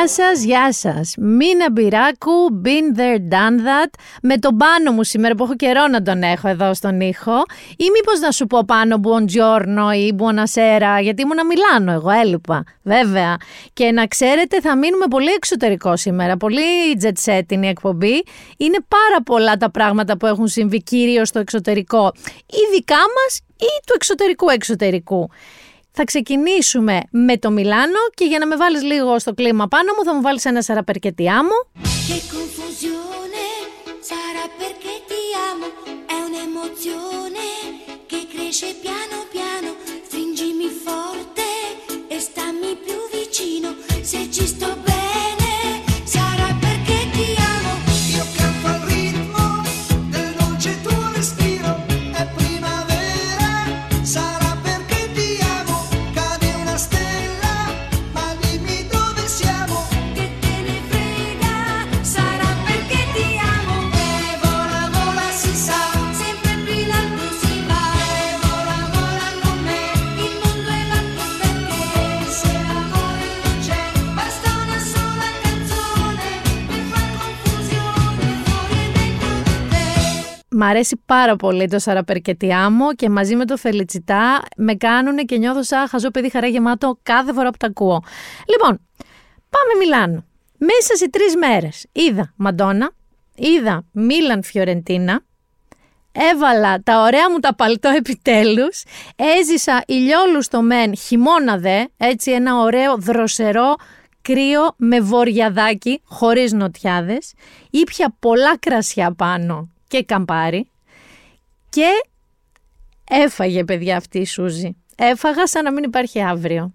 Γεια σας, γεια σας. Μίνα Μπυράκου, been there, done that. Με τον πάνω μου σήμερα που έχω καιρό να τον έχω εδώ στον ήχο. Ή μήπως να σου πω πάνω buongiorno ή buonasera, γιατί ήμουν Μιλάνο εγώ, έλειπα. Βέβαια. Και να ξέρετε θα μείνουμε πολύ εξωτερικό σήμερα. Πολύ jet set είναι η εκπομπή. Είναι πάρα πολλά τα πράγματα που έχουν συμβεί κυρίως στο εξωτερικό. Ή δικά μας ή του εξωτερικού εξωτερικού. Θα ξεκινήσουμε με το Μιλάνο και για να με βάλεις λίγο στο κλίμα πάνω μου θα μου βάλεις ένα σαραπερκετιά μου. Se ci sto Μ' αρέσει πάρα πολύ το Σαραπερκετιάμο και μαζί με το Φελιτσιτά με κάνουν και νιώθω σαν χαζό παιδί χαρά γεμάτο κάθε φορά που τα ακούω. Λοιπόν, πάμε Μιλάνο. Μέσα σε τρεις μέρες είδα Μαντόνα, είδα Μίλαν Φιωρεντίνα, έβαλα τα ωραία μου τα παλτό επιτέλους, έζησα ηλιόλου στο μεν, χειμώνα δε, έτσι ένα ωραίο δροσερό κρύο με βοριαδάκι, χωρίς νοτιάδες, ήπια πολλά κρασιά πάνω και καμπάρι και έφαγε παιδιά αυτή η Σούζη. Έφαγα σαν να μην υπάρχει αύριο.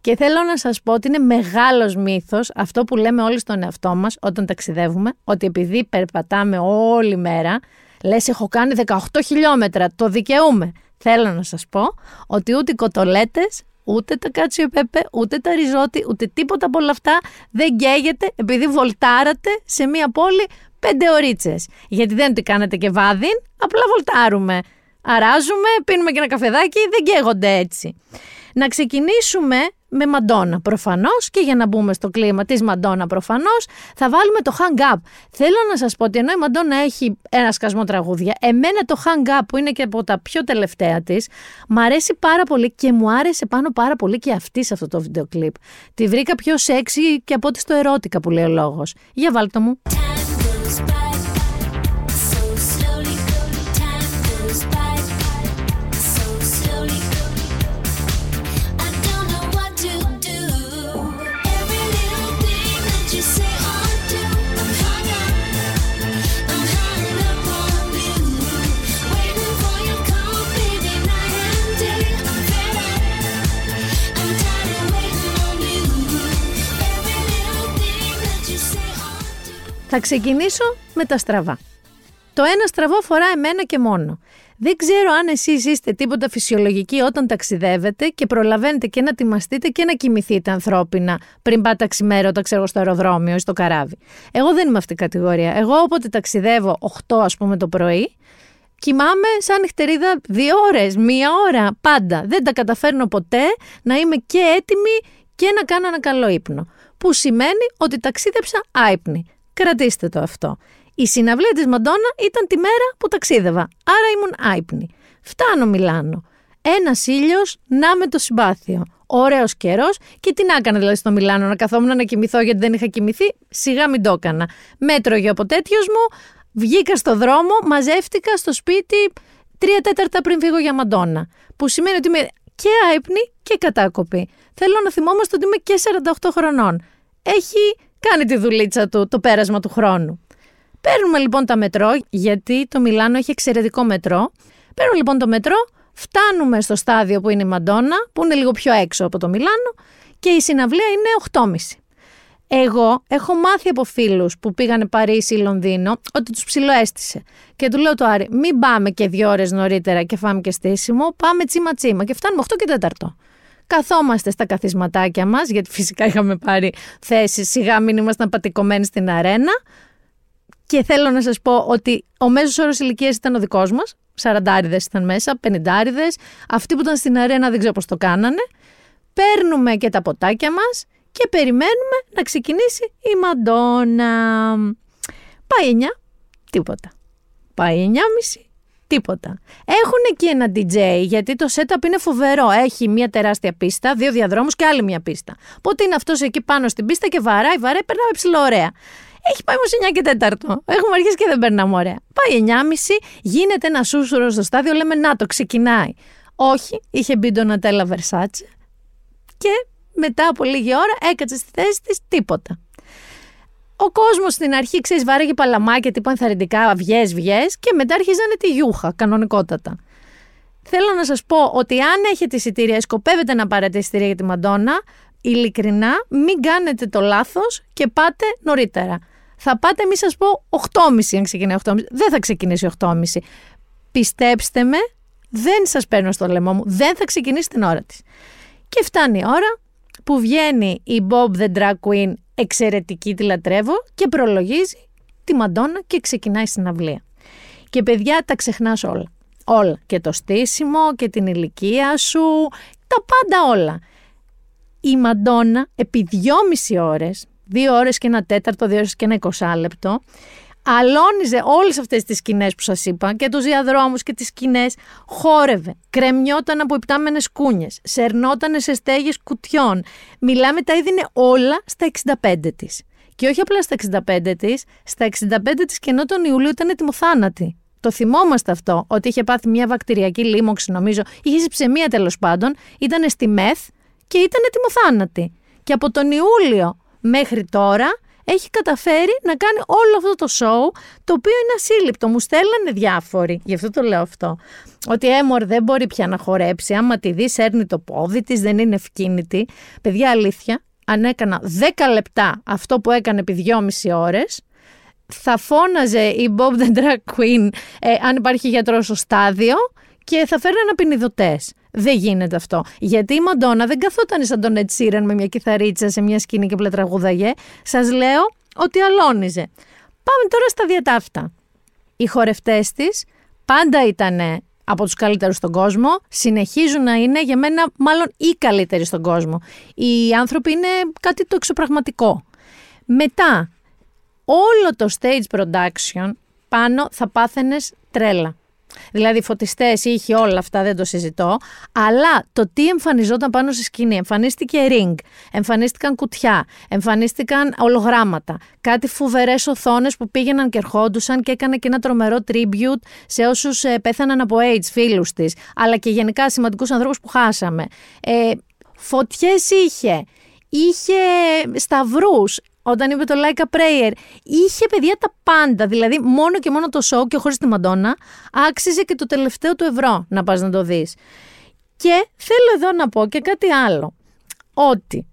Και θέλω να σας πω ότι είναι μεγάλος μύθος αυτό που λέμε όλοι στον εαυτό μας όταν ταξιδεύουμε, ότι επειδή περπατάμε όλη μέρα, λες έχω κάνει 18 χιλιόμετρα, το δικαιούμαι. Θέλω να σας πω ότι ούτε οι κοτολέτες, ούτε τα κάτσιο πέπε, ούτε τα ριζότι, ούτε τίποτα από όλα αυτά δεν καίγεται επειδή βολτάρατε σε μια πόλη πέντε ωρίτσες. Γιατί δεν το κάνετε και βάδιν, απλά βολτάρουμε. Αράζουμε, πίνουμε και ένα καφεδάκι, δεν καίγονται έτσι. Να ξεκινήσουμε με Μαντόνα. Προφανώς και για να μπούμε στο κλίμα της Μαντόνα, προφανώς θα βάλουμε το hang up. Θέλω να σας πω ότι ενώ η Μαντόνα έχει ένα σκασμό τραγούδια, εμένα το hang up που είναι και από τα πιο τελευταία της, μου αρέσει πάρα πολύ και μου άρεσε πάνω πάρα πολύ και αυτή σε αυτό το βίντεο κλιπ. Τη βρήκα πιο σεξy και από ό,τι στο ερώτηκα που λέει ο λόγος. Για βάλτο μου. It's. Θα ξεκινήσω με τα στραβά. Το ένα στραβό φορά εμένα και μόνο. Δεν ξέρω αν εσείς είστε τίποτα φυσιολογικοί όταν ταξιδεύετε και προλαβαίνετε και να τιμαστείτε και να κοιμηθείτε ανθρώπινα πριν πάτε ξημέρωτα, ξέρω στο αεροδρόμιο ή στο καράβι. Εγώ δεν είμαι αυτή η κατηγορία. Εγώ όποτε ταξιδεύω 8 ας πούμε το πρωί, κοιμάμαι σαν νυχτερίδα δύο ώρες, μία ώρα, πάντα. Δεν τα καταφέρνω ποτέ να είμαι και έτοιμη και να κάνω ένα καλό ύπνο. Που σημαίνει ότι ταξίδεψα άϊπνη. Κρατήστε το αυτό. Η συναυλία της Μαντόνα ήταν τη μέρα που ταξίδευα, άρα ήμουν άϊπνη. Φτάνω Μιλάνο. Ένας ήλιος να με το συμπάθειο. Ωραίος καιρός και τι να έκανα δηλαδή στο Μιλάνο, να καθόμουν να κοιμηθώ γιατί δεν είχα κοιμηθεί. Σιγά μην το έκανα. Μέτρωγε από τέτοιος μου, βγήκα στο δρόμο, μαζεύτηκα στο σπίτι τρία τέταρτα πριν φύγω για Μαντόνα. Που σημαίνει ότι είμαι και άϊπνη και κατάκοπη. Θέλω να θυμόμαστε ότι είμαι και 48 χρονών. Έχει κάνει τη δουλίτσα του το πέρασμα του χρόνου. Παίρνουμε λοιπόν τα μετρό, γιατί το Μιλάνο έχει εξαιρετικό μετρό. Παίρνουμε λοιπόν το μετρό, φτάνουμε στο στάδιο που είναι η Μαντόνα, που είναι λίγο πιο έξω από το Μιλάνο, και η συναυλία είναι 8.30. Εγώ έχω μάθει από φίλους που πήγανε Παρίσι ή Λονδίνο ότι τους ψιλοέστησε. Και του λέω το Άρη, μην πάμε και δύο ώρες νωρίτερα και φάμε και στήσιμο, πάμε τσίμα τσίμα και φτάνουμε 8 και 4 καθόμαστε στα καθισματάκια μας, γιατί φυσικά είχαμε πάρει θέση, σιγά μην ήμασταν πατικωμένοι στην αρένα. Και θέλω να σας πω ότι ο μέσος όρος ηλικίας ήταν ο δικός μας, σαραντάριδες ήταν μέσα, πενιντάριδες, αυτοί που ήταν στην αρένα δεν ξέρω πώς το κάνανε. Παίρνουμε και τα ποτάκια μας και περιμένουμε να ξεκινήσει η Μαντόνα. Πάει 9, τίποτα. Πάει 9.30, τίποτα. Έχουν εκεί ένα DJ, γιατί το setup είναι φοβερό. Έχει μια τεράστια πίστα, δύο διαδρόμους και άλλη μια πίστα. Οπότε είναι αυτός εκεί πάνω στην πίστα και βαράει, βαράει, περνάμε ψηλό ωραία. Έχει πάει όμως 9 και 4. Έχουμε αρχίσει και δεν περνάμε ωραία. Πάει 9.30, γίνεται ένα σούσουρος στο στάδιο, λέμε να το ξεκινάει. Όχι, είχε μπει τον Νατέλα Βερσάτσε και μετά από λίγη ώρα έκατσε στη θέση της τίποτα. Ο κόσμος στην αρχή, ξέρεις, βάρεγε παλαμάκια τύπου ενθαρρυντικά, βγες, βγες και μετά αρχίζανε τη γιούχα, κανονικότατα. Θέλω να σας πω ότι αν έχετε εισιτήρια, σκοπεύετε να πάρετε εισιτήρια για τη Μαντόνα, ειλικρινά μην κάνετε το λάθος και πάτε νωρίτερα. Θα πάτε, μη σας πω, 8.30 αν ξεκινάει 8.30. Δεν θα ξεκινήσει 8.30. Πιστέψτε με, δεν σας παίρνω στο λαιμό μου, δεν θα ξεκινήσει την ώρα της. Και φτάνει η ώρα που βγαίνει η Bob the Drag Queen εξαιρετική, τη λατρεύω και προλογίζει τη Μαντόνα και ξεκινάει στην αυλία. Και παιδιά τα ξεχνάς όλα. Όλα. Και το στήσιμο και την ηλικία σου, τα πάντα όλα. Η Μαντόνα επί δυόμιση ώρες, δύο ώρες και ένα τέταρτο, δύο ώρες και ένα εικοσάλεπτο, αλώνιζε όλες αυτές τις σκηνές που σας είπα και τους διαδρόμους και τις σκηνές, χόρευε, κρεμιόταν από υπτάμενες κούνιες, σερνότανε σε στέγες κουτιών. Μιλάμε τα έδινε όλα στα 65 της. Και όχι απλά στα 65 της, στα 65 της και ενώ τον Ιούλιο ήταν ετοιμοθάνατη. Το θυμόμαστε αυτό, ότι είχε πάθει μια βακτηριακή λίμωξη νομίζω, είχε ψεμία τέλος πάντων, ήταν στη μεθ και ήταν ετοιμοθάνατη. Και από τον Ιούλιο μέχρι τώρα έχει καταφέρει να κάνει όλο αυτό το show, το οποίο είναι ασύλληπτο. Μου στέλνανε διάφοροι, γι' αυτό το λέω αυτό. Ότι έμορ δεν μπορεί πια να χορέψει. Άμα τη δεις, έρνει το πόδι της, δεν είναι ευκίνητη. Παιδιά, αλήθεια, αν έκανα 10 λεπτά αυτό που έκανε επί 2,5 ώρες, θα φώναζε η Bob the Drag Queen ε, αν υπάρχει γιατρός στο στάδιο και θα φέρνανε απεινιδωτές. Δεν γίνεται αυτό. Γιατί η Μαντόνα δεν καθόταν σαν τον Ed με μια κιθαρίτσα σε μια σκηνή και πλατραγούδαγε. Σας λέω ότι αλώνιζε. Πάμε τώρα στα διατάφτα. Οι χορευτές της πάντα ήταν από τους καλύτερους στον κόσμο, συνεχίζουν να είναι για μένα μάλλον οι καλύτεροι στον κόσμο. Οι άνθρωποι είναι κάτι το εξωπραγματικό. Μετά, όλο το stage production πάνω θα πάθαινες τρέλα. Δηλαδή φωτιστές, είχε όλα αυτά, δεν το συζητώ. Αλλά το τι εμφανιζόταν πάνω στη σκηνή. Εμφανίστηκε ring, εμφανίστηκαν κουτιά, εμφανίστηκαν ολογράμματα. Κάτι φοβερέ οθόνες που πήγαιναν και ερχόντουσαν και έκανε και ένα τρομερό tribute σε όσους ε, πέθαναν από AIDS, φίλους της. Αλλά και γενικά σημαντικούς ανθρώπους που χάσαμε. Ε, Φωτιές είχε. Είχε σταυρούς, όταν είπε το Like a Prayer, είχε παιδιά τα πάντα. Δηλαδή, μόνο και μόνο το show και χωρίς τη Μαντόνα, άξιζε και το τελευταίο του ευρώ να πας να το δεις. Και θέλω εδώ να πω και κάτι άλλο. Ότι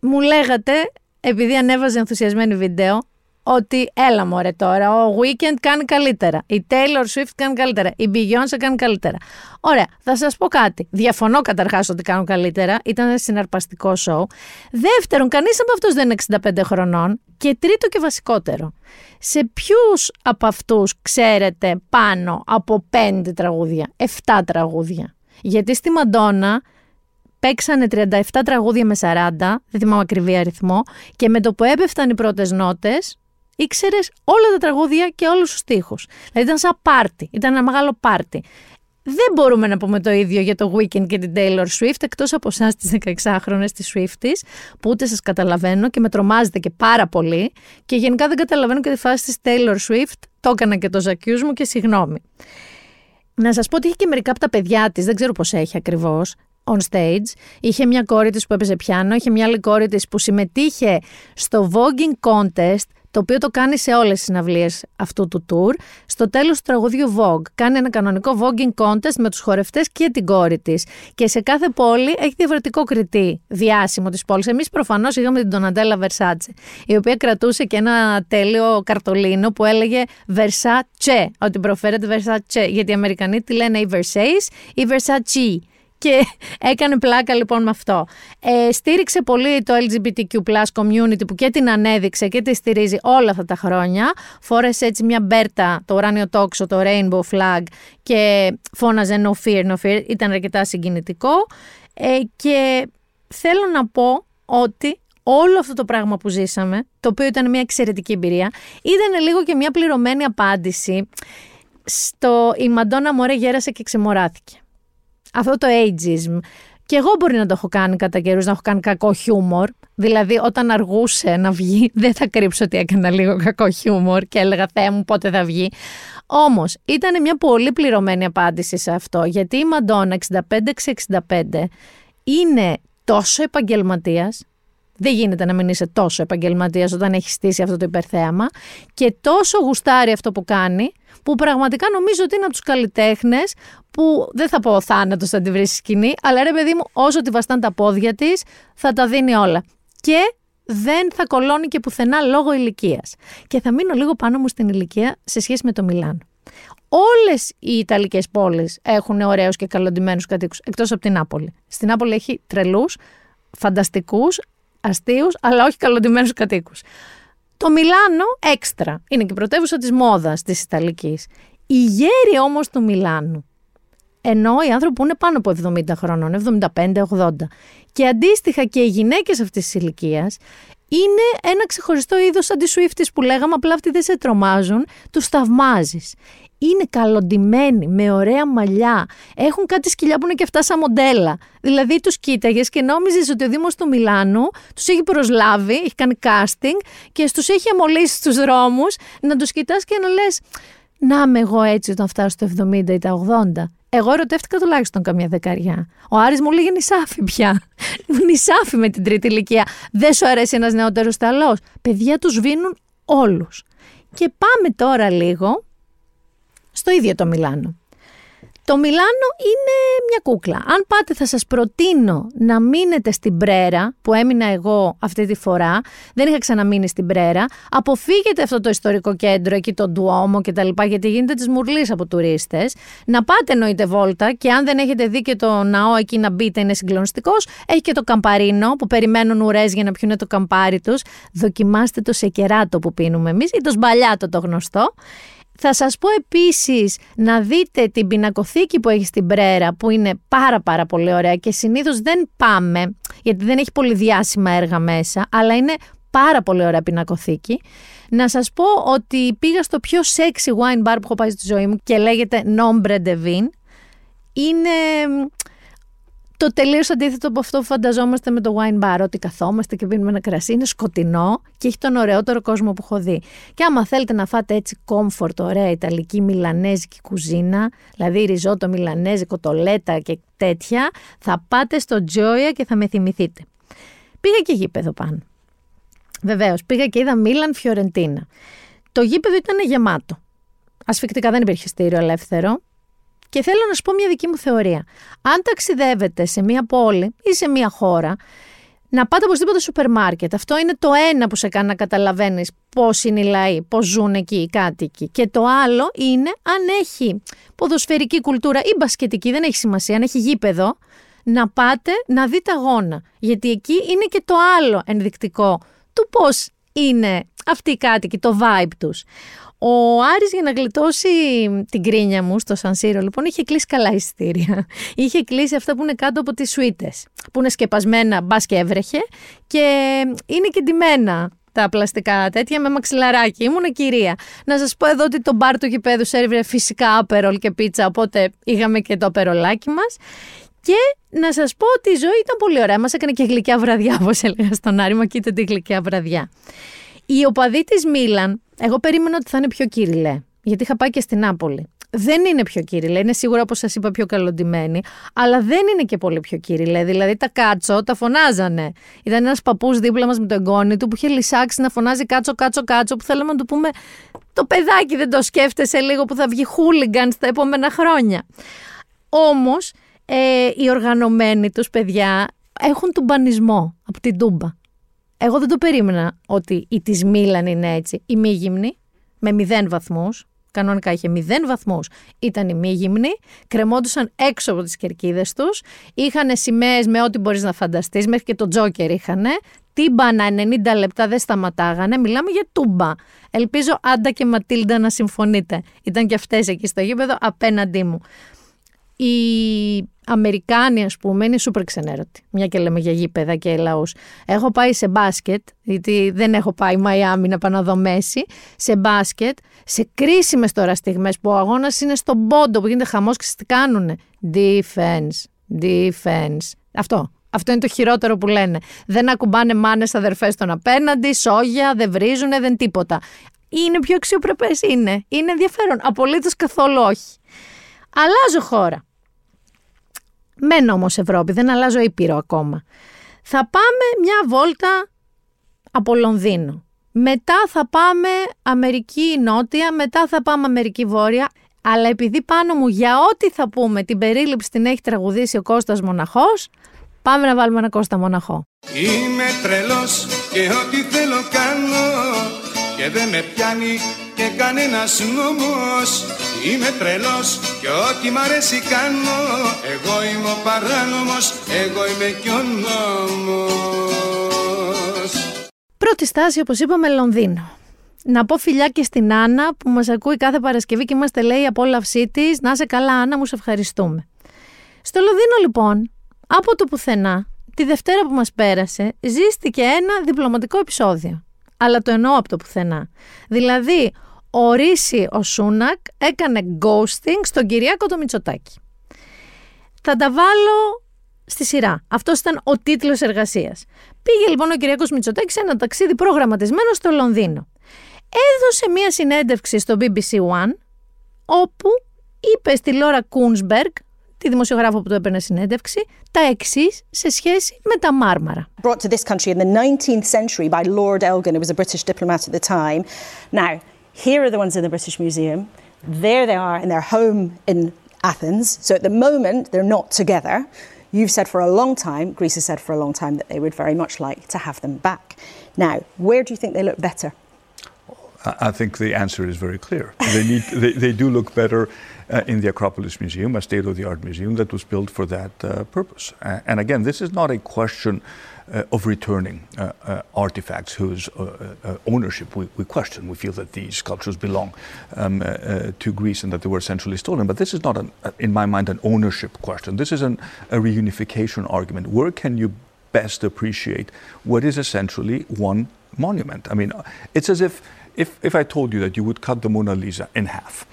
μου λέγατε, επειδή ανέβαζε ενθουσιασμένη βίντεο, ότι έλα μωρέ τώρα, ο Weekend κάνει καλύτερα, η Taylor Swift κάνει καλύτερα, η Beyoncé κάνει καλύτερα. Ωραία, θα σας πω κάτι. Διαφωνώ καταρχάς ότι κάνουν καλύτερα, ήταν ένα συναρπαστικό σοου. Δεύτερον, κανείς από αυτούς δεν είναι 65 χρονών. Και τρίτο και βασικότερο, σε ποιους από αυτούς ξέρετε πάνω από 5 τραγούδια, 7 τραγούδια; Γιατί στη Μαντόνα παίξανε 37 τραγούδια με 40, δεν θυμάμαι ακριβή αριθμό, και με το που έπεφταν οι πρώτες νότες, ήξερες όλα τα τραγούδια και όλους τους στίχους. Δηλαδή ήταν σαν πάρτι, ήταν ένα μεγάλο πάρτι. Δεν μπορούμε να πούμε το ίδιο για το Weekend και την Taylor Swift, εκτός από εσάς τις 16χρονε τη Swifties, που ούτε σας καταλαβαίνω και με τρομάζετε και πάρα πολύ. Και γενικά δεν καταλαβαίνω και τη φάση της Taylor Swift. Το έκανα και το ζακιού μου και συγγνώμη. Να σας πω ότι είχε και μερικά από τα παιδιά της, δεν ξέρω πώς έχει ακριβώς, on stage. Είχε μια κόρη της που έπαιζε πιάνο, είχε μια άλλη κόρη της που συμμετείχε στο voguing contest το οποίο το κάνει σε όλες τις συναυλίες αυτού του tour. Στο τέλος του τραγουδιού Vogue κάνει ένα κανονικό voguing contest με τους χορευτές και την κόρη της. Και σε κάθε πόλη έχει διαφορετικό κριτή διάσημο της πόλης. Εμείς προφανώς είχαμε την Donatella Versace, η οποία κρατούσε και ένα τέλειο καρτολίνο που έλεγε Versace, ότι προφέρεται Versace, γιατί οι Αμερικανοί τη λένε η Versace ή Versace και έκανε πλάκα λοιπόν με αυτό. Ε, στήριξε πολύ το LGBTQ community που και την ανέδειξε και τη στηρίζει όλα αυτά τα χρόνια. Φόρεσε έτσι μια μπέρτα, το ουράνιο τόξο, το rainbow flag και φώναζε no fear, no fear. Ήταν αρκετά συγκινητικό. Ε, και θέλω να πω ότι όλο αυτό το πράγμα που ζήσαμε, το οποίο ήταν μια εξαιρετική εμπειρία, ήταν λίγο και μια πληρωμένη απάντηση στο «Η Μαντόνα μωρέ γέρασε και ξεμοράθηκε». Αυτό το ageism. Και εγώ μπορεί να το έχω κάνει κατά καιρούς, να έχω κάνει κακό χιούμορ. Δηλαδή, όταν αργούσε να βγει, δεν θα κρύψω ότι έκανα λίγο κακό χιούμορ και έλεγα Θεέ μου πότε θα βγει. Όμως, ήταν μια πολύ πληρωμένη απάντηση σε αυτό, γιατί η Μαντόνα 65-65 είναι τόσο επαγγελματίας. Δεν γίνεται να μην είσαι τόσο επαγγελματίας όταν έχεις στήσει αυτό το υπερθέαμα και τόσο γουστάρει αυτό που κάνει, που πραγματικά νομίζω ότι είναι από τους καλλιτέχνες που δεν θα πω θάνατος θα τη βρεις στη σκηνή, αλλά ρε παιδί μου, όσο τη βαστάν τα πόδια της, θα τα δίνει όλα. Και δεν θα κολώνει και πουθενά λόγω ηλικίας. Και θα μείνω λίγο πάνω μου στην ηλικία σε σχέση με το Μιλάνο. Όλες οι Ιταλικές πόλεις έχουν ωραίους και καλοντημένου κατοίκους, εκτός από την Νάπολη. Στην Νάπολη έχει τρελούς, φανταστικούς, αστείους, αλλά όχι καλοντημένου κατοίκους. Το Μιλάνο έξτρα. Είναι και η πρωτεύουσα της μόδας της Ιταλικής. Η γέρη όμως του Μιλάνου. Ενώ οι άνθρωποι που είναι πάνω από 70 χρόνων, 75-80. Και αντίστοιχα και οι γυναίκες αυτής της ηλικίας είναι ένα ξεχωριστό είδος αντισουίφτης που λέγαμε, απλά αυτοί δεν σε τρομάζουν, τους θαυμάζεις είναι καλοντημένοι, με ωραία μαλλιά. Έχουν κάτι σκυλιά που είναι και αυτά σαν μοντέλα. Δηλαδή τους κοίταγες και νόμιζες ότι ο Δήμος του Μιλάνου τους έχει προσλάβει, έχει κάνει casting και του έχει αμολύσει στους δρόμους να τους κοιτάς και να λες. Να είμαι εγώ έτσι όταν φτάσω στο 70 ή τα 80. Εγώ ερωτεύτηκα τουλάχιστον καμιά δεκαριά. Ο Άρης μου λέγε νησάφι πια. νησάφι με την τρίτη ηλικία. Δεν σου αρέσει ένας νεότερος ταλό. Παιδιά τους σβήνουν όλους. Και πάμε τώρα λίγο στο ίδιο το Μιλάνο. Το Μιλάνο είναι μια κούκλα. Αν πάτε θα σας προτείνω να μείνετε στην Πρέρα, που έμεινα εγώ αυτή τη φορά, δεν είχα ξαναμείνει στην Πρέρα, αποφύγετε αυτό το ιστορικό κέντρο, εκεί το Ντουόμο και τα λοιπά, γιατί γίνεται της μουρλής από τουρίστες. Να πάτε εννοείται βόλτα και αν δεν έχετε δει και το ναό εκεί να μπείτε είναι συγκλονιστικός. Έχει και το καμπαρίνο που περιμένουν ουρές για να πιούνε το καμπάρι τους. Δοκιμάστε το σεκεράτο που πίνουμε εμείς ή το σμπαλιάτο το γνωστό. Θα σας πω επίσης να δείτε την πινακοθήκη που έχει στην Πρέρα που είναι πάρα πάρα πολύ ωραία και συνήθως δεν πάμε γιατί δεν έχει πολύ διάσημα έργα μέσα αλλά είναι πάρα πολύ ωραία πινακοθήκη. Να σας πω ότι πήγα στο πιο sexy wine bar που έχω πάει στη ζωή μου και λέγεται Nombre de Vin. Είναι το τελείως αντίθετο από αυτό που φανταζόμαστε με το wine bar, ότι καθόμαστε και πίνουμε ένα κρασί, είναι σκοτεινό και έχει τον ωραιότερο κόσμο που έχω δει. Και άμα θέλετε να φάτε έτσι comfort, ωραία ιταλική μιλανέζικη κουζίνα, δηλαδή ριζότο μιλανέζικο, τολέτα και τέτοια, θα πάτε στο Τζόια και θα με θυμηθείτε. Πήγα και γήπεδο πάνω. Βεβαίως, πήγα και είδα Μίλαν Φιωρεντίνα. Το γήπεδο ήταν γεμάτο. Ασφικτικά δεν υπήρχε στήριο ελεύθερο. Και θέλω να σου πω μια δική μου θεωρία. Αν ταξιδεύετε σε μια πόλη ή σε μια χώρα, να πάτε οπωσδήποτε στο σούπερ μάρκετ. Αυτό είναι το ένα που σε κάνει να καταλαβαίνεις πώς είναι οι λαοί, πώς ζουν εκεί οι κάτοικοι. Και το άλλο είναι αν έχει ποδοσφαιρική κουλτούρα ή μπασκετική, δεν έχει σημασία, αν έχει γήπεδο, να πάτε να δείτε αγώνα. Γιατί εκεί είναι και το άλλο ενδεικτικό του πώς είναι αυτοί οι κάτοικοι, το vibe τους. Ο Άρης για να γλιτώσει την κρίνια μου στο Σανσίρο, λοιπόν, είχε κλείσει καλά εισιτήρια. Είχε κλείσει αυτά που είναι κάτω από τις σουίτες, που είναι σκεπασμένα, μπας και έβρεχε και είναι και ντυμένα τα πλαστικά τέτοια με μαξιλαράκι. Ήμουν κυρία. Να σας πω εδώ ότι το μπαρ του γηπέδου σερβιρε φυσικά άπερολ και πίτσα, οπότε είχαμε και το απερολάκι μας. Και να σας πω ότι η ζωή ήταν πολύ ωραία. Μας έκανε και γλυκιά βραδιά, όπως έλεγα στον Άρη, μα κοίτα τη γλυκιά βραδιά. Η οπαδή της Μίλαν, εγώ περίμενα ότι θα είναι πιο κύριλε, γιατί είχα πάει και στην Νάπολη. Δεν είναι πιο κύριλε, είναι σίγουρα όπως σας είπα πιο καλοντημένη, αλλά δεν είναι και πολύ πιο κύριλε. Δηλαδή τα κάτσο τα φωνάζανε. Ήταν ένας παππούς δίπλα μας με το εγγόνι του που είχε λυσάξει να φωνάζει κάτσο, κάτσο, κάτσο, που θέλαμε να του πούμε το παιδάκι δεν το σκέφτεσαι λίγο που θα βγει χούλιγκαν στα επόμενα χρόνια. Όμως ε, οι οργανωμένοι τους παιδιά έχουν τουμπανισμό από την τούμπα. Εγώ δεν το περίμενα ότι η της Μίλαν είναι έτσι. Η μη γυμνή, με μηδέν βαθμούς. Κανονικά είχε μηδέν βαθμούς. Ήταν οι μη γυμνοί. Κρεμόντουσαν έξω από τις κερκίδες τους. Είχαν σημαίες με ό,τι μπορείς να φανταστείς. Μέχρι και το τζόκερ είχαν. Τύμπανα 90 λεπτά δεν σταματάγανε. Μιλάμε για τούμπα. Ελπίζω Άντα και Ματίλντα να συμφωνείτε. Ήταν και αυτές εκεί στο γήπεδο απέναντί μου. Οι Αμερικάνοι, ας πούμε, είναι σούπερ ξενέρωτοι. Μια και λέμε για γήπεδα και λαούς. Έχω πάει σε μπάσκετ, γιατί δεν έχω πάει Μαϊάμι να πάω να δω μέση. Σε μπάσκετ, σε κρίσιμες τώρα στιγμές που ο αγώνας είναι στον πόντο που γίνεται χαμός και τι κάνουν. Defense, defense. Αυτό. Αυτό είναι το χειρότερο που λένε. Δεν ακουμπάνε μάνες αδερφές των απέναντι, σόγια, δεν βρίζουν, δεν τίποτα. Είναι πιο αξιοπρεπές, είναι. Είναι ενδιαφέρον. Απολύτως καθόλου όχι. Αλλάζω χώρα. Μένω όμως Ευρώπη, δεν αλλάζω ήπειρο ακόμα. Θα πάμε μια βόλτα από Λονδίνο. Μετά θα πάμε Αμερική Νότια, μετά θα πάμε Αμερική Βόρεια. Αλλά επειδή πάνω μου για ό,τι θα πούμε την περίληψη την έχει τραγουδήσει ο Κώστας Μοναχός, πάμε να βάλουμε ένα Κώστα Μοναχό. Είμαι τρελός και ό,τι θέλω κάνω και δεν με πιάνει και κανένας νόμος Είμαι τρελός και ό,τι μ' αρέσει κάνω Εγώ είμαι ο παράνομος, εγώ είμαι κι ο νόμος Πρώτη στάση όπως είπαμε Λονδίνο να πω φιλιά και στην Άννα που μας ακούει κάθε Παρασκευή και είμαστε λέει απόλαυσή της. Να σε καλά Άννα, μου σε ευχαριστούμε. Στο Λονδίνο λοιπόν, από το πουθενά, τη Δευτέρα που μας πέρασε, ζήστηκε ένα διπλωματικό επεισόδιο. Αλλά το εννοώ από το πουθενά. Δηλαδή, ο Ρίση ο Σούνακ έκανε ghosting στον Κυριάκο το Μητσοτάκη. Θα τα βάλω στη σειρά. Αυτός ήταν ο τίτλος εργασίας. Πήγε λοιπόν ο Κυριάκος Μητσοτάκης σε ένα ταξίδι προγραμματισμένο στο Λονδίνο. Έδωσε μία συνέντευξη στο BBC One, όπου είπε στη Λόρα Κούνσμπεργκ, τη δημοσιογράφο που του έπαιρνε συνέντευξη, τα εξή σε σχέση με τα Μάρμαρα. Brought to this country in the 19th century by Lord Elgin, who was a British diplomat at the time. Now, here are the ones in the British Museum. There they are in their home in Athens. So at the moment, they're not together. You've said for a long time, Greece has said for a long time, that they would very much like to have them back. Now, where do you think they look better? I think the answer is very clear. They, need, they, they do look better uh, in the Acropolis Museum, a state of the art museum that was built for that uh, purpose. Uh, and again, this is not a question uh, of returning uh, uh, artifacts whose ownership we, we, question. We feel that these sculptures belong um, to Greece and that they were essentially stolen. But this is not, an, in my mind, an ownership question. This is an, a reunification argument. Where can you best appreciate what is essentially one monument? I mean, it's as if, if, if I told you that you would cut the Mona Lisa in half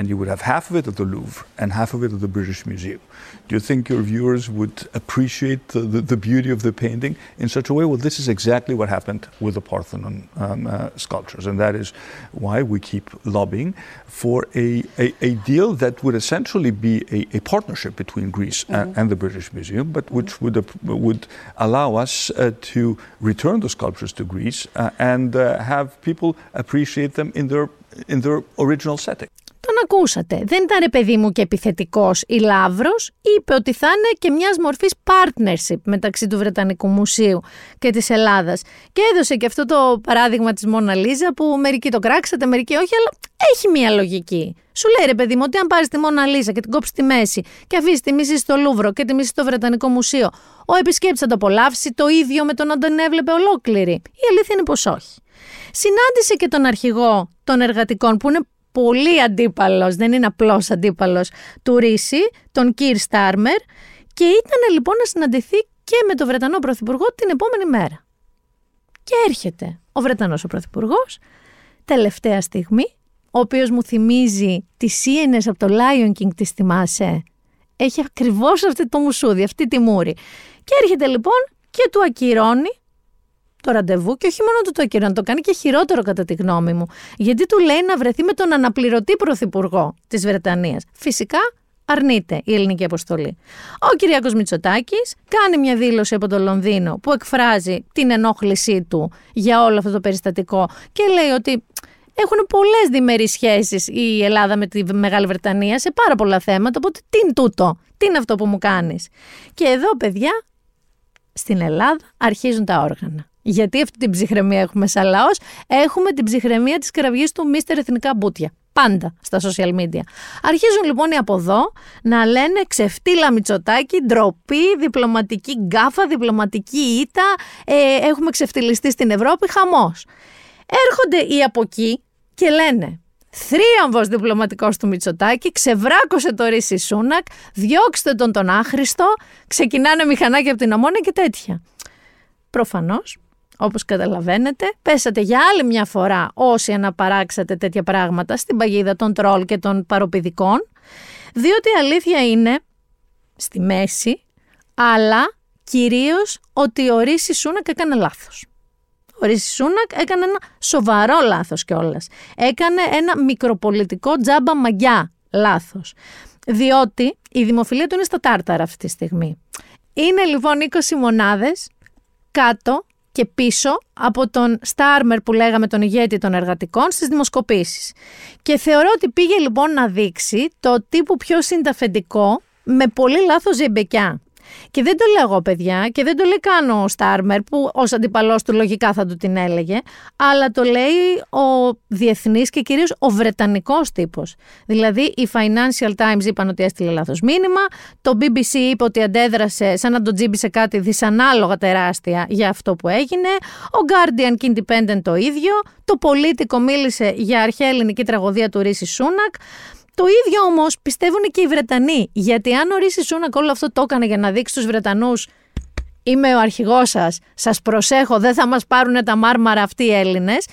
and you would have half of it at the Louvre and half of it at the British Museum. Do you think your viewers would appreciate the, the, the beauty of the painting in such a way? Well, this is exactly what happened with the Parthenon um, uh, sculptures, and that is why we keep lobbying for a, a, a deal that would essentially be a, a partnership between Greece mm-hmm. and, and, the British Museum, but which would, uh, would allow us uh, to return the sculptures to Greece uh, and uh, have people appreciate them in their, in their original setting. Τον ακούσατε. Δεν ήταν ρε παιδί μου και επιθετικός ή λαύρος. Είπε ότι θα είναι και μιας μορφής partnership μεταξύ του Βρετανικού Μουσείου και της Ελλάδας. Και έδωσε και αυτό το παράδειγμα της Μόνα Λίζα που μερικοί το κράξατε, μερικοί όχι, αλλά έχει μια λογική. Σου λέει ρε παιδί μου ότι αν πάρεις τη Μόνα Λίζα και την κόψεις στη μέση και αφήσεις τη μισή στο Λούβρο και τη μισή στο Βρετανικό Μουσείο, ο επισκέπτης θα το απολαύσει το ίδιο με το να τον έβλεπε ολόκληρη. Η αλήθεια είναι πως όχι. Συνάντησε και τον αρχηγό των εργατικών που είναι πολύ αντίπαλος, δεν είναι απλός αντίπαλος του Ρίση, τον Κίρ Στάρμερ και ήταν λοιπόν να συναντηθεί και με τον Βρετανό Πρωθυπουργό την επόμενη μέρα. Και έρχεται ο Βρετανός ο Πρωθυπουργός, τελευταία στιγμή, ο οποίος μου θυμίζει τις σύνες από το Lion King, τη θυμάσαι; Έχει ακριβώς αυτή το μουσούδι, αυτή τη μούρη. Και έρχεται λοιπόν και του ακυρώνει το ραντεβού και όχι μόνο του το κύριο, να το κάνει και χειρότερο κατά τη γνώμη μου. Γιατί του λέει να βρεθεί με τον αναπληρωτή πρωθυπουργό της Βρετανίας. Φυσικά αρνείται η ελληνική αποστολή. Ο Κυριάκος Μητσοτάκης κάνει μια δήλωση από το Λονδίνο που εκφράζει την ενόχλησή του για όλο αυτό το περιστατικό και λέει ότι έχουν πολλές διμερείς σχέσεις η Ελλάδα με τη Μεγάλη Βρετανία σε πάρα πολλά θέματα. Οπότε τι είναι τούτο, τι είναι αυτό που μου κάνεις. Και εδώ, παιδιά, στην Ελλάδα αρχίζουν τα όργανα. Γιατί αυτή την ψυχραιμία έχουμε σαν λαός, έχουμε την ψυχραιμία της κραυγής του Μίστερ Εθνικά Μπούτια. Πάντα στα social media. Αρχίζουν λοιπόν οι από εδώ να λένε ξεφτύλα μυτσοτάκι, ντροπή, διπλωματική γκάφα, διπλωματική ήττα, ε, έχουμε ξεφτυλιστεί στην Ευρώπη, χαμός. Έρχονται οι από εκεί και λένε θρίαμβος διπλωματικός του Μητσοτάκη, ξεβράκωσε το Ρίση Σούνακ, διώξτε τον τον άχρηστο, ξεκινάνε μηχανάκια από την Ομόνια και τέτοια. Προφανώς, όπως καταλαβαίνετε, πέσατε για άλλη μια φορά όσοι αναπαράξατε τέτοια πράγματα στην παγίδα των τρόλ και των παροπηδικών, διότι η αλήθεια είναι στη μέση, αλλά κυρίως ότι ο Ρίση Σούνακ έκανε λάθος. Ο Ρίση Σούνακ έκανε ένα σοβαρό λάθος κιόλας. Έκανε ένα μικροπολιτικό τζάμπα μαγιά λάθος. Διότι η δημοφιλία του είναι στα τάρταρα αυτή τη στιγμή. Είναι λοιπόν 20 μονάδες κάτω και πίσω από τον Στάρμερ που λέγαμε τον ηγέτη των εργατικών στις δημοσκοπήσεις. Και θεωρώ ότι πήγε λοιπόν να δείξει το τύπου πιο συνταφεντικό με πολύ λάθος ζεμπεκιά. Και δεν το λέω εγώ, παιδιά, και δεν το λέει καν ο Στάρμερ, που ως αντιπαλός του λογικά θα του την έλεγε, αλλά το λέει ο διεθνής και κυρίως ο βρετανικός τύπος. Δηλαδή, οι Financial Times είπαν ότι έστειλε λάθος μήνυμα, το BBC είπε ότι αντέδρασε σαν να τον τζίμπησε κάτι δυσανάλογα τεράστια για αυτό που έγινε, ο Guardian και Independent το ίδιο, το Πολίτικο μίλησε για αρχαία ελληνική τραγωδία του Ρίση Σούνακ. Το ίδιο όμως πιστεύουν και οι Βρετανοί. Γιατί αν ο Ρίση Σούνακ όλο αυτό το έκανε για να δείξει στους Βρετανούς Είμαι ο αρχηγός σας, σας προσέχω, δεν θα μας πάρουν τα μάρμαρα αυτοί οι Έλληνες.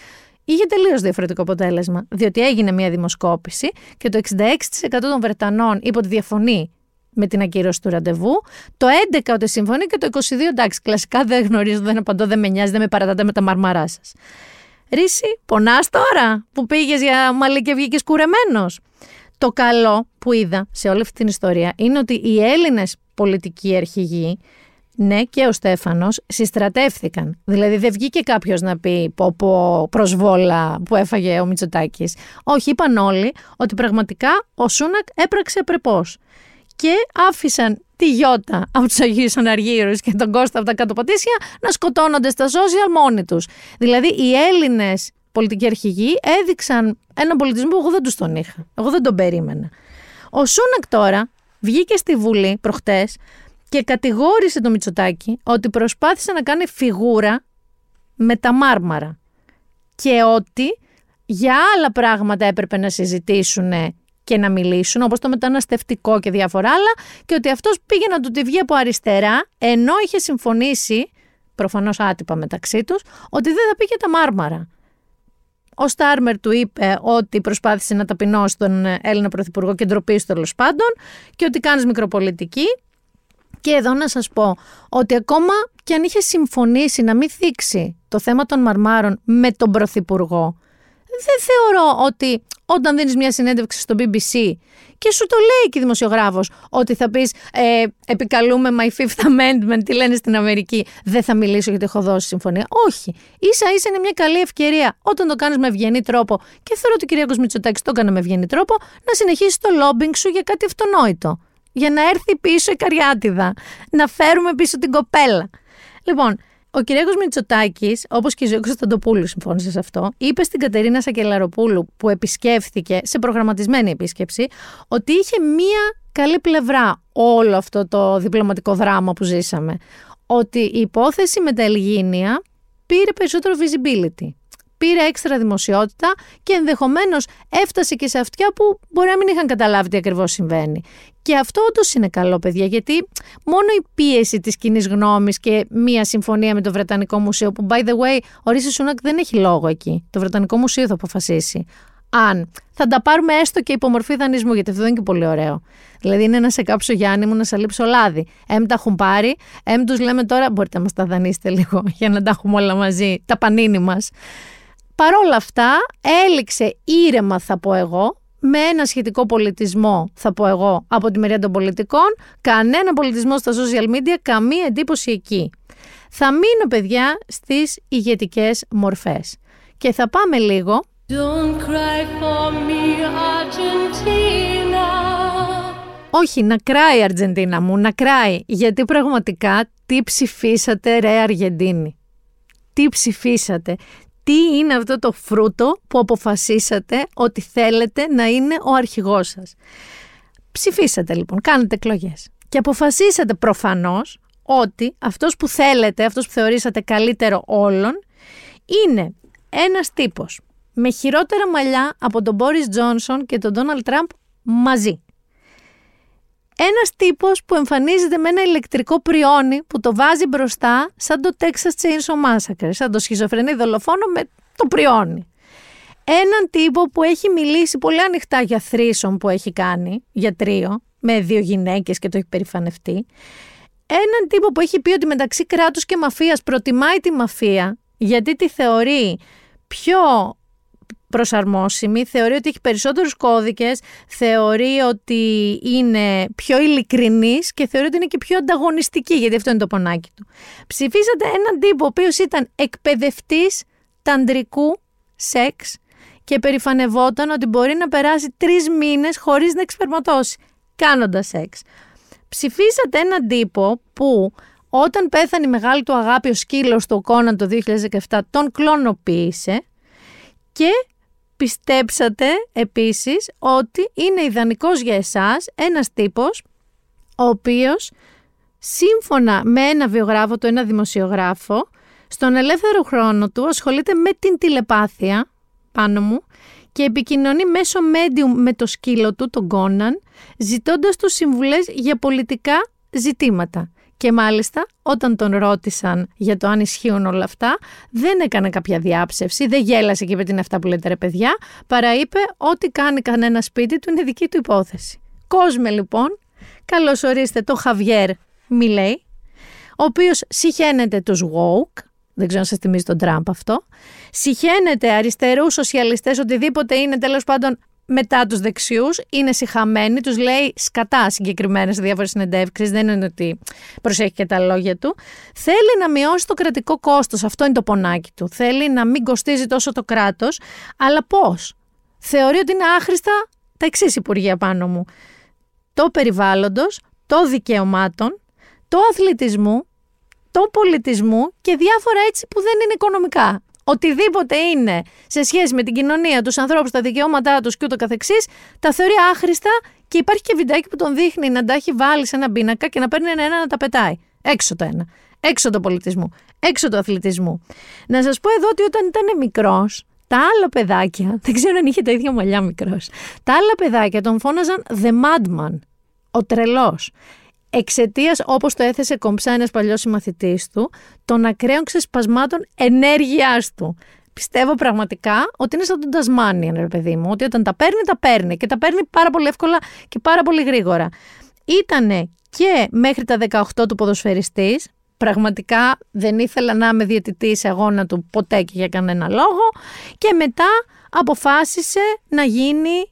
Είχε τελείως διαφορετικό αποτέλεσμα. Διότι έγινε μια δημοσκόπηση και το 66% των Βρετανών είπε ότι διαφωνεί με την ακύρωση του ραντεβού. Το 11% ότι συμφωνεί και το 22% εντάξει, κλασικά δεν γνωρίζω, δεν απαντώ, δεν με νοιάζει, δεν με παρατάτε με τα μάρμαρά σας. Ρίση, πονάς τώρα που πήγες για μαλλί και βγήκες κουρεμένος. Το καλό που είδα σε όλη αυτή την ιστορία είναι ότι οι Έλληνες πολιτικοί αρχηγοί ναι, και ο Στέφανος συστρατεύθηκαν. Δηλαδή, δεν βγήκε κάποιος να πει πω, πω προσβόλα που έφαγε ο Μητσοτάκης. Όχι, είπαν όλοι ότι πραγματικά ο Σούνακ έπραξε πρεπώς. Και άφησαν τη Γιώτα από τους Αγίους Αναργύρους και τον Κώστα από τα κάτω πατήσια να σκοτώνονται στα social μόνοι τους. Δηλαδή, οι Έλληνες πολιτικοί αρχηγοί έδειξαν έναν πολιτισμό που εγώ δεν τους τον είχα. Εγώ δεν τον περίμενα. Ο Σούνακ τώρα βγήκε στη Βουλή προχτές και κατηγόρησε τον Μητσοτάκη ότι προσπάθησε να κάνει φιγούρα με τα μάρμαρα και ότι για άλλα πράγματα έπρεπε να συζητήσουν και να μιλήσουν, όπως το μεταναστευτικό και διάφορα άλλα, και ότι αυτός πήγε να του τη βγει από αριστερά, ενώ είχε συμφωνήσει, προφανώς άτυπα μεταξύ τους, ότι δεν θα πήγε τα μάρμαρα. Ο Στάρμερ του είπε ότι προσπάθησε να ταπεινώσει τον Έλληνα Πρωθυπουργό και ντροπή τέλος πάντων και ότι κάνεις μικροπολιτική. Και εδώ να σας πω ότι ακόμα και αν είχε συμφωνήσει να μην θίξει το θέμα των μαρμάρων με τον Πρωθυπουργό, δεν θεωρώ ότι όταν δίνεις μια συνέντευξη στο BBC και σου το λέει και η δημοσιογράφος ότι θα πεις ε, επικαλούμε my fifth amendment, τι λένε στην Αμερική, δεν θα μιλήσω γιατί έχω δώσει συμφωνία. Όχι. Ίσα ίσα είναι μια καλή ευκαιρία όταν το κάνεις με ευγενή τρόπο και θεωρώ ότι ο κ. Μητσοτάκης το έκανε με ευγενή τρόπο να συνεχίσει το lobbying σου για κάτι αυτονόητο. Για να έρθει πίσω η καριάτιδα. Να φέρουμε πίσω την κοπέλα. Λοιπόν, ο Κυριάκος Μητσοτάκης, όπως και η Ζωή Κωνσταντοπούλου, συμφώνησε σε αυτό, είπε στην Κατερίνα Σακελαροπούλου, που επισκέφθηκε σε προγραμματισμένη επίσκεψη, ότι είχε μία καλή πλευρά όλο αυτό το διπλωματικό δράμα που ζήσαμε. Ότι η υπόθεση με τα Ελγίνια πήρε περισσότερο visibility. Πήρε έξτρα δημοσιότητα και ενδεχομένως έφτασε και σε αυτιά που μπορεί να μην είχαν καταλάβει τι ακριβώς συμβαίνει. Και αυτό όντως είναι καλό, παιδιά, γιατί μόνο η πίεση της κοινή γνώμης και μία συμφωνία με το Βρετανικό Μουσείο, που by the way, ο Ρίση Σούνακ δεν έχει λόγο εκεί. Το Βρετανικό Μουσείο θα αποφασίσει. Αν θα τα πάρουμε έστω και υπομορφή δανεισμού, γιατί αυτό δεν είναι και πολύ ωραίο. Δηλαδή, είναι να σε κάψω Γιάννη μου, να σε λείψω λάδι. Εμ τα έχουν πάρει, εμ τους λέμε τώρα, μπορείτε να μας τα δανείσετε λίγο για να τα έχουμε όλα μαζί, τα πανίνη μας. Παρ' όλα αυτά, έληξε ήρεμα, θα πω εγώ, με ένα σχετικό πολιτισμό, θα πω εγώ, από τη μεριά των πολιτικών, κανένα πολιτισμό στα social media, καμία εντύπωση εκεί. Θα μείνω, παιδιά, στις ηγετικές μορφές. Και θα πάμε λίγο... Don't cry for me, Argentina. Όχι, να κράει η Αργεντίνα μου, να κράει, γιατί πραγματικά τι ψηφίσατε ρε Αργεντίνη; Τι ψηφίσατε, τι είναι αυτό το φρούτο που αποφασίσατε ότι θέλετε να είναι ο αρχηγός σας; Ψηφίσατε λοιπόν, κάνετε εκλογές. Και αποφασίσατε προφανώς ότι αυτός που θέλετε, αυτός που θεωρήσατε καλύτερο όλων, είναι ένας τύπος με χειρότερα μαλλιά από τον Μπόρις Τζόνσον και τον Ντόναλτ Τραμπ μαζί. Ένας τύπος που εμφανίζεται με ένα ηλεκτρικό πριόνι που το βάζει μπροστά σαν το Texas Chainsaw Massacre, σαν το σχιζοφρενή δολοφόνο με το πριόνι. Έναν τύπο που έχει μιλήσει πολύ ανοιχτά για θρήσον που έχει κάνει, για τρίο, με δύο γυναίκες και το έχει περηφανευτεί. Έναν τύπο που έχει πει ότι μεταξύ κράτους και μαφίας προτιμάει τη μαφία, γιατί τη θεωρεί πιο προσαρμόσιμη, θεωρεί ότι έχει περισσότερους κώδικες, θεωρεί ότι είναι πιο ειλικρινής και θεωρεί ότι είναι και πιο ανταγωνιστική, γιατί αυτό είναι το πονάκι του. Ψηφίσατε έναν τύπο ο οποίος ήταν εκπαιδευτής ταντρικού σεξ και περηφανευόταν ότι μπορεί να περάσει τρεις μήνες χωρίς να εξπερματώσει, κάνοντας σεξ. Ψηφίσατε έναν τύπο που όταν πέθανε η μεγάλη του αγάπη ο σκύλος του Κόναν το 2017 τον κλωνοποίησε και πιστέψατε επίσης ότι είναι ιδανικός για εσάς ένας τύπος ο οποίος σύμφωνα με ένα βιογράφο του, ένα δημοσιογράφο, στον ελεύθερο χρόνο του ασχολείται με την τηλεπάθεια πάνω μου και επικοινωνεί μέσω medium με το σκύλο του, τον Κόναν, ζητώντας του συμβουλές για πολιτικά ζητήματα. Και μάλιστα όταν τον ρώτησαν για το αν ισχύουν όλα αυτά, δεν έκανε κάποια διάψευση, δεν γέλασε και είπε την αυτά που λέτε ρε παιδιά, παρά είπε ότι κάνει κανένα σπίτι του είναι δική του υπόθεση. Κόσμε λοιπόν, καλώς ορίστε το Χαβιέρ Μιλέη, ο οποίος συχαίνεται τους woke, δεν ξέρω αν σας θυμίζει τον Τραμπ αυτό, συχαίνεται αριστερούς σοσιαλιστές, οτιδήποτε είναι τέλος πάντων μετά τους δεξιούς, είναι συχαμένοι, τους λέει σκατά συγκεκριμένα σε διάφορες συνεντεύξεις, δεν είναι ότι προσέχει και τα λόγια του. Θέλει να μειώσει το κρατικό κόστος, αυτό είναι το πονάκι του. Θέλει να μην κοστίζει τόσο το κράτος, αλλά πώς; Θεωρεί ότι είναι άχρηστα τα εξής υπουργεία πάνω μου. Το περιβάλλοντος, το δικαιωμάτων, το αθλητισμού, το πολιτισμού και διάφορα έτσι που δεν είναι οικονομικά οτιδήποτε είναι σε σχέση με την κοινωνία, τους ανθρώπους, τα δικαιώματά τους και ούτω καθεξής, τα θεωρεί άχρηστα και υπάρχει και βιντεάκι που τον δείχνει να τα έχει βάλει σε ένα πίνακα και να παίρνει ένα-ένα να τα πετάει. Έξω το ένα. Έξω το πολιτισμού. Έξω το αθλητισμού. Να σας πω εδώ ότι όταν ήταν μικρός, τα άλλα παιδάκια, δεν ξέρω αν είχε τα ίδια μαλλιά μικρός, τα άλλα παιδάκια τον φώναζαν The Madman, ο τρελός εξαιτίας, όπως το έθεσε κομψά ένας παλιός συμμαθητής του, των ακραίων ξεσπασμάτων ενέργειάς του. Πιστεύω πραγματικά ότι είναι σαν τον Τασμάνιαν, ρε παιδί μου, ότι όταν τα παίρνει, τα παίρνει και τα παίρνει πάρα πολύ εύκολα και πάρα πολύ γρήγορα. Ήτανε και μέχρι τα 18 του ποδοσφαιριστής. Πραγματικά δεν ήθελα να είμαι διαιτητή σε αγώνα του ποτέ και για κανένα λόγο. Και μετά αποφάσισε να γίνει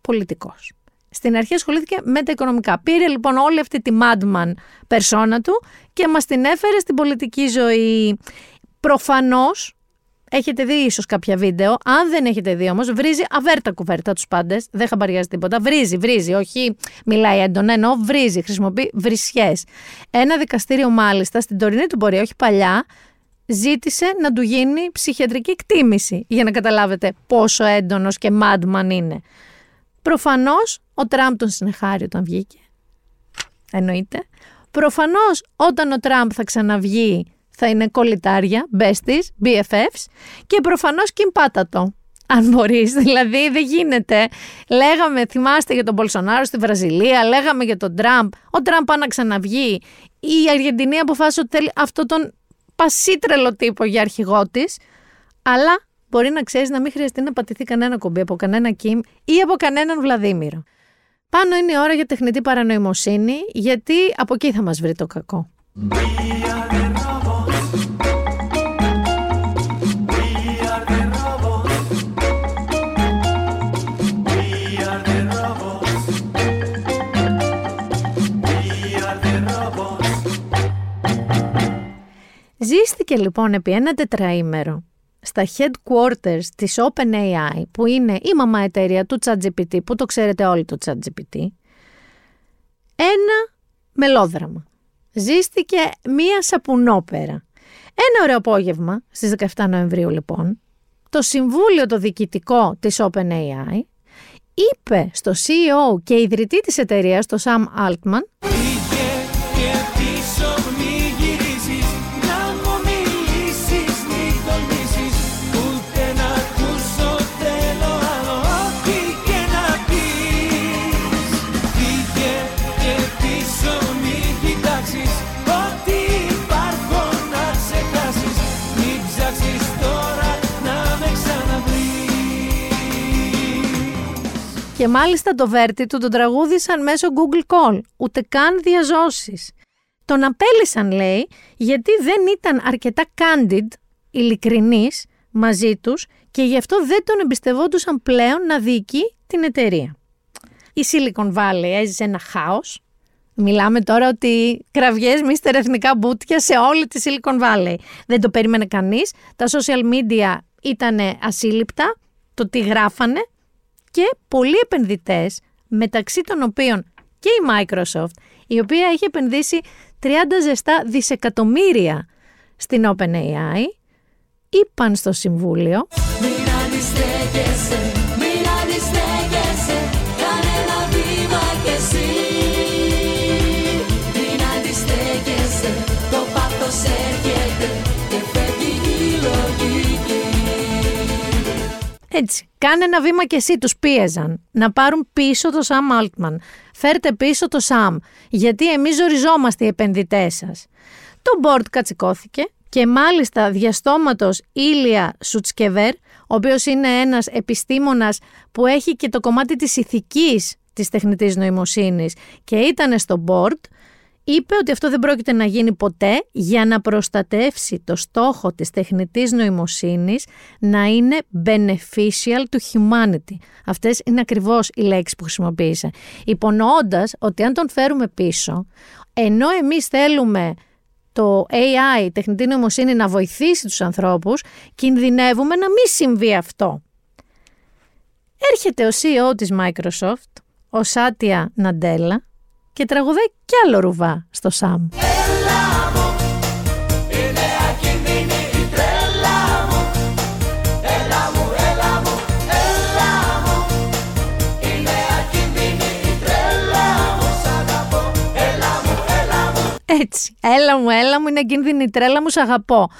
πολιτικός. Στην αρχή ασχολήθηκε με τα οικονομικά. Πήρε λοιπόν όλη αυτή τη madman περσόνα του και μας την έφερε στην πολιτική ζωή. Προφανώς, έχετε δει ίσως κάποια βίντεο, αν δεν έχετε δει όμως, βρίζει αβέρτα κουβέρτα τους πάντες, δεν χαμπαριάζει τίποτα, βρίζει, βρίζει, όχι μιλάει έντονα, ενώ βρίζει, χρησιμοποιεί βρισιές. Ένα δικαστήριο μάλιστα, στην τωρινή του πορεία, όχι παλιά, ζήτησε να του γίνει ψυχιατρική εκτίμηση, για να καταλάβετε πόσο έντονος και madman είναι. Προφανώς ο Τραμπ τον συνεχάρει όταν βγήκε. Εννοείται. Προφανώς όταν ο Τραμπ θα ξαναβγεί θα είναι κολλητάρια, besties, BFFs και προφανώς κυμπάτατο. Αν μπορείς, δηλαδή δεν γίνεται. Λέγαμε, θυμάστε για τον Μπολσονάρο στη Βραζιλία, λέγαμε για τον Τραμπ. Ο Τραμπ πάει να ξαναβγεί. Η Αργεντινή αποφάσισε ότι θέλει αυτόν τον πασίτρελο τύπο για αρχηγό της. Αλλά μπορεί να ξέρεις να μην χρειαστεί να πατηθεί κανένα κομπί από κανένα Κιμ ή από κανέναν Βλαδίμηρο. Πάνω είναι η ώρα για τεχνητή παρανοημοσύνη, γιατί από εκεί θα μας βρει το κακό. Ζήστηκε λοιπόν επί ένα τετραήμερο στα headquarters της OpenAI, που είναι η μαμά εταιρεία του ChatGPT, που το ξέρετε όλοι το ChatGPT, ένα μελόδραμα. Ζήστηκε μία σαπουνόπερα. Ένα ωραίο απόγευμα, στις 17 Νοεμβρίου λοιπόν, το Συμβούλιο το Διοικητικό της OpenAI είπε στο CEO και ιδρυτή της εταιρείας, το Sam Altman, Και μάλιστα το βέρτι του τον τραγούδισαν μέσω Google Call, ούτε καν διαζώσεις. Τον απέλησαν λέει γιατί δεν ήταν αρκετά candid, ειλικρινής μαζί τους και γι' αυτό δεν τον εμπιστευόντουσαν πλέον να διοικεί την εταιρεία. Η Silicon Valley έζησε ένα χάος. Μιλάμε τώρα ότι κραυγές μίστερ εθνικά μπούτια σε όλη τη Silicon Valley. Δεν το περίμενε κανείς. Τα social media ήταν ασύλληπτα, το τι γράφανε και πολλοί επενδυτές, μεταξύ των οποίων και η Microsoft, η οποία είχε επενδύσει 30 ζεστά δισεκατομμύρια στην OpenAI, είπαν στο Συμβούλιο. Έτσι, κάνε ένα βήμα και εσύ τους πίεζαν να πάρουν πίσω το Σαμ Altman. Φέρτε πίσω το Σαμ, γιατί εμείς ζοριζόμαστε οι επενδυτές σας. Το board κατσικώθηκε και μάλιστα διαστόματος Ήλια Σουτσκεβέρ, ο οποίος είναι ένας επιστήμονας που έχει και το κομμάτι της ηθικής της τεχνητής νοημοσύνης και ήταν στο board, είπε ότι αυτό δεν πρόκειται να γίνει ποτέ για να προστατεύσει το στόχο της τεχνητής νοημοσύνης να είναι beneficial to humanity. Αυτές είναι ακριβώς οι λέξεις που χρησιμοποίησε. Υπονοώντας ότι αν τον φέρουμε πίσω, ενώ εμείς θέλουμε το AI, η τεχνητή νοημοσύνη, να βοηθήσει τους ανθρώπους, κινδυνεύουμε να μην συμβεί αυτό. Έρχεται ο CEO της Microsoft, ο Σάτια Ναντέλα, και τραγουδάει κι άλλο ρουβά στο ΣΑΜ. Έτσι, έλα μου, έλα μου, είναι κίνδυνη η τρέλα μου, σ' αγαπώ.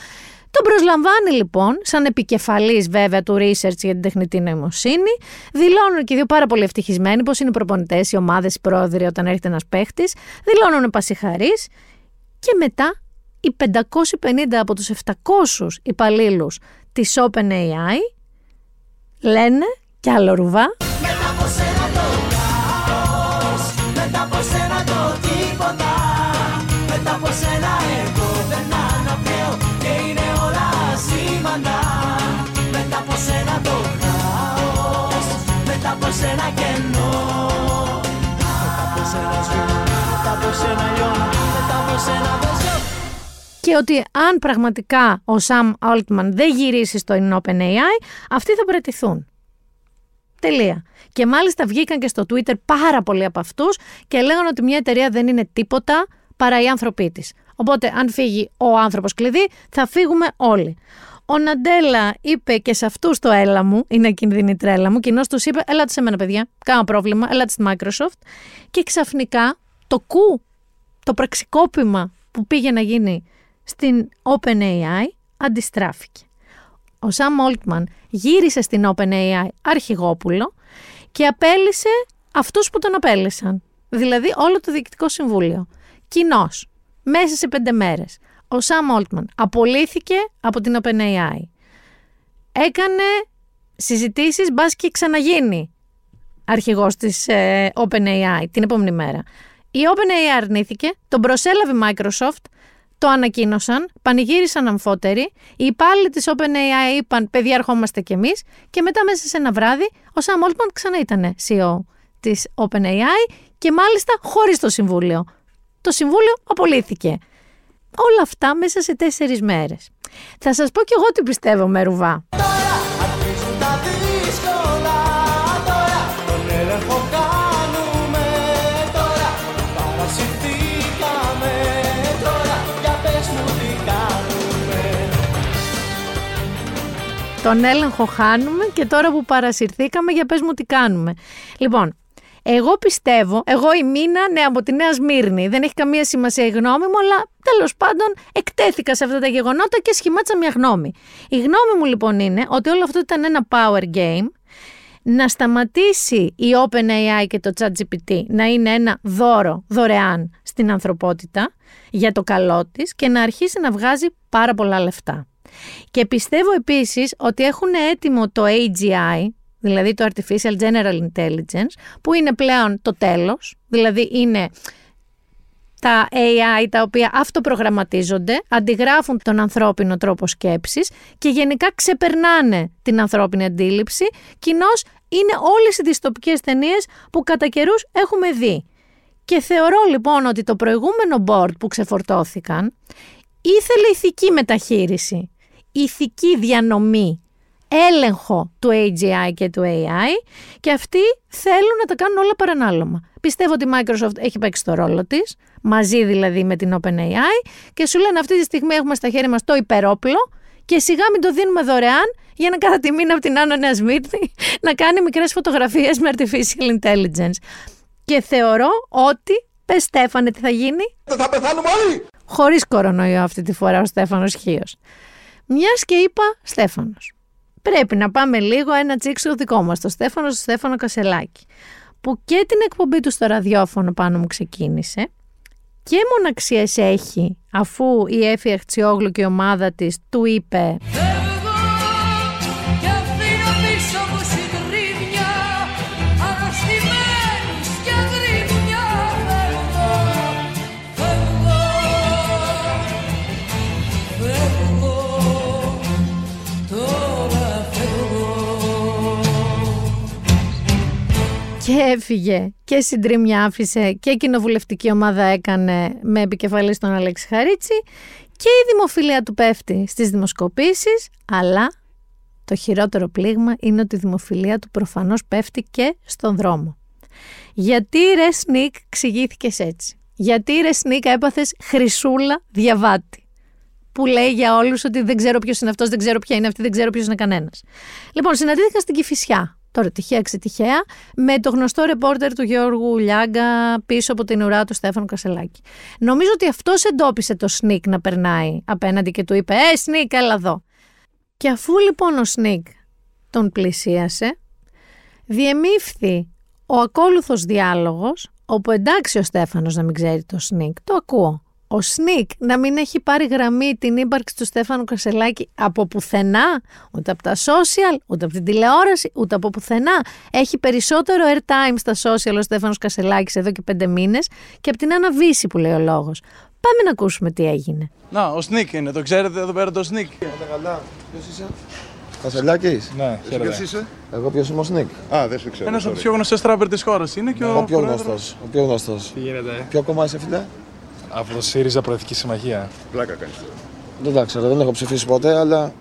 Τον προσλαμβάνει λοιπόν, σαν επικεφαλής βέβαια του research για την τεχνητή νοημοσύνη. Δηλώνουν και οι δύο πάρα πολύ ευτυχισμένοι πως είναι προπονητές, οι ομάδες, οι πρόεδροι όταν έρχεται ένας παίχτης. Δηλώνουν πασιχαρείς και μετά οι 550 από τους 700 υπαλλήλους της OpenAI λένε κι άλλο ρουβά. Και ότι αν πραγματικά ο Sam Altman δεν γυρίσει στο OpenAI, αυτοί θα παραιτηθούν. Τελεία. Και μάλιστα βγήκαν και στο Twitter πάρα πολλοί από αυτούς και λέγανε ότι μια εταιρεία δεν είναι τίποτα παρά οι άνθρωποι της. Οπότε, αν φύγει ο άνθρωπος κλειδί, θα φύγουμε όλοι. Ο Ναντέλα είπε και σε αυτούς το έλα μου, είναι κινδυνή τρέλα μου, κοινώ τους είπε: Ελάτε σε μένα, παιδιά, κάνα πρόβλημα, ελάτε στη Microsoft. Και ξαφνικά το κου, το πραξικόπημα που πήγε να γίνει στην OpenAI αντιστράφηκε. Ο Σαμ Όλτμαν γύρισε στην OpenAI αρχηγόπουλο και απέλησε αυτούς που τον απέλησαν. Δηλαδή όλο το διοικητικό συμβούλιο. Κοινώ, μέσα σε πέντε μέρες. Ο Σαμ Όλτμαν απολύθηκε από την OpenAI. Έκανε συζητήσεις μπας και ξαναγίνει αρχηγός της ε, OpenAI την επόμενη μέρα. Η OpenAI αρνήθηκε, τον προσέλαβε η Microsoft, το ανακοίνωσαν, πανηγύρισαν αμφότεροι, οι υπάλληλοι της OpenAI είπαν παιδιά ερχόμαστε κι εμείς και μετά μέσα σε ένα βράδυ ο Sam Altman ξανά ήταν CEO της OpenAI και μάλιστα χωρίς το Συμβούλιο. Το Συμβούλιο απολύθηκε. Όλα αυτά μέσα σε τέσσερις μέρες. Θα σας πω κι εγώ τι πιστεύω με ρουβά. Τον έλεγχο χάνουμε και τώρα που παρασυρθήκαμε για πες μου τι κάνουμε. Λοιπόν, εγώ πιστεύω, εγώ η Μίνα, ναι, από τη Νέα Σμύρνη, δεν έχει καμία σημασία η γνώμη μου, αλλά τέλος πάντων εκτέθηκα σε αυτά τα γεγονότα και σχημάτισα μια γνώμη. Η γνώμη μου λοιπόν είναι ότι όλο αυτό ήταν ένα power game, να σταματήσει η OpenAI και το ChatGPT να είναι ένα δώρο δωρεάν στην ανθρωπότητα για το καλό της και να αρχίσει να βγάζει πάρα πολλά λεφτά. Και πιστεύω επίσης ότι έχουν έτοιμο το AGI, δηλαδή το Artificial General Intelligence, που είναι πλέον το τέλος, δηλαδή είναι τα AI τα οποία αυτοπρογραμματίζονται, αντιγράφουν τον ανθρώπινο τρόπο σκέψης και γενικά ξεπερνάνε την ανθρώπινη αντίληψη, κοινώς είναι όλες οι δυστοπικές ταινίες που κατά καιρούς έχουμε δει. Και θεωρώ λοιπόν ότι το προηγούμενο board που ξεφορτώθηκαν ήθελε ηθική μεταχείριση, ηθική διανομή, έλεγχο του AGI και του AI και αυτοί θέλουν να τα κάνουν όλα παρανάλωμα. Πιστεύω ότι η Microsoft έχει παίξει το ρόλο της, μαζί δηλαδή με την OpenAI και σου λένε αυτή τη στιγμή έχουμε στα χέρια μας το υπερόπλο και σιγά μην το δίνουμε δωρεάν για να κάθε τη μήνα από την Άννα Νέα Σμύρνη να κάνει μικρές φωτογραφίες με Artificial Intelligence. Και θεωρώ ότι, πες Στέφανε τι θα γίνει; Θα πεθάνουμε όλοι! Χωρίς κορονοϊό αυτή τη φορά ο Στέφανος Χίος. Μιας και είπα Στέφανος. Πρέπει να πάμε λίγο ένα τσίξο δικό μας, το Στέφανο, στο Στέφανο Κασελάκη, που και την εκπομπή του στο ραδιόφωνο πάνω μου ξεκίνησε και μοναξίες έχει αφού η Έφη Αχτσιόγλου και η ομάδα της του είπε και έφυγε και συντρίμια άφησε και κοινοβουλευτική ομάδα έκανε με επικεφαλής τον Αλέξη Χαρίτσι και η δημοφιλία του πέφτει στις δημοσκοπήσεις αλλά το χειρότερο πλήγμα είναι ότι η δημοφιλία του προφανώς πέφτει και στον δρόμο. Γιατί ρε Σνίκ ξηγήθηκε έτσι; Γιατί ρε Σνίκ έπαθες χρυσούλα διαβάτη που λέει για όλους ότι δεν ξέρω ποιος είναι αυτός, δεν ξέρω ποια είναι αυτή, δεν ξέρω ποιος είναι κανένας. Λοιπόν, συναντήθηκα στην Κηφισιά τώρα τυχαία ξετυχαία, με το γνωστό ρεπόρτερ του Γιώργου Λιάγκα πίσω από την ουρά του Στέφανου Κασελάκη. Νομίζω ότι αυτός εντόπισε το Σνίκ να περνάει απέναντι και του είπε «Ε, Σνίκ, έλα εδώ». Και αφού λοιπόν ο Σνίκ τον πλησίασε, διεμήφθη ο ακόλουθος διάλογος, όπου εντάξει ο Στέφανος να μην ξέρει το Σνίκ, το ακούω ο Σνίκ να μην έχει πάρει γραμμή την ύπαρξη του Στέφανου Κασελάκη από πουθενά, ούτε από τα social, ούτε από την τηλεόραση, ούτε από πουθενά. Έχει περισσότερο airtime στα social ο Στέφανος Κασελάκης εδώ και πέντε μήνες και από την Άννα που λέει ο λόγος. Πάμε να ακούσουμε τι έγινε. Να, ο Σνίκ είναι, το ξέρετε εδώ πέρα το Σνίκ. καλά, ποιος είσαι; Κασελάκης. Ναι, Ποιος είσαι; Εγώ ποιος είμαι ο Σνίκ. Α, δεν σου ξέρω. Ένας από τους πιο γνωστούς τράπερ της χώρας είναι και ο, ο πιο γνωστός. Ο πιο γνωστός. Τι γίνεται. Ποιο κόμμα είσαι, φίλε; Από το ΣΥΡΙΖΑ Προεδρική Συμμαχία. Πλάκα κάνεις Δεν τα ξέρω, δεν έχω ψηφίσει ποτέ, αλλά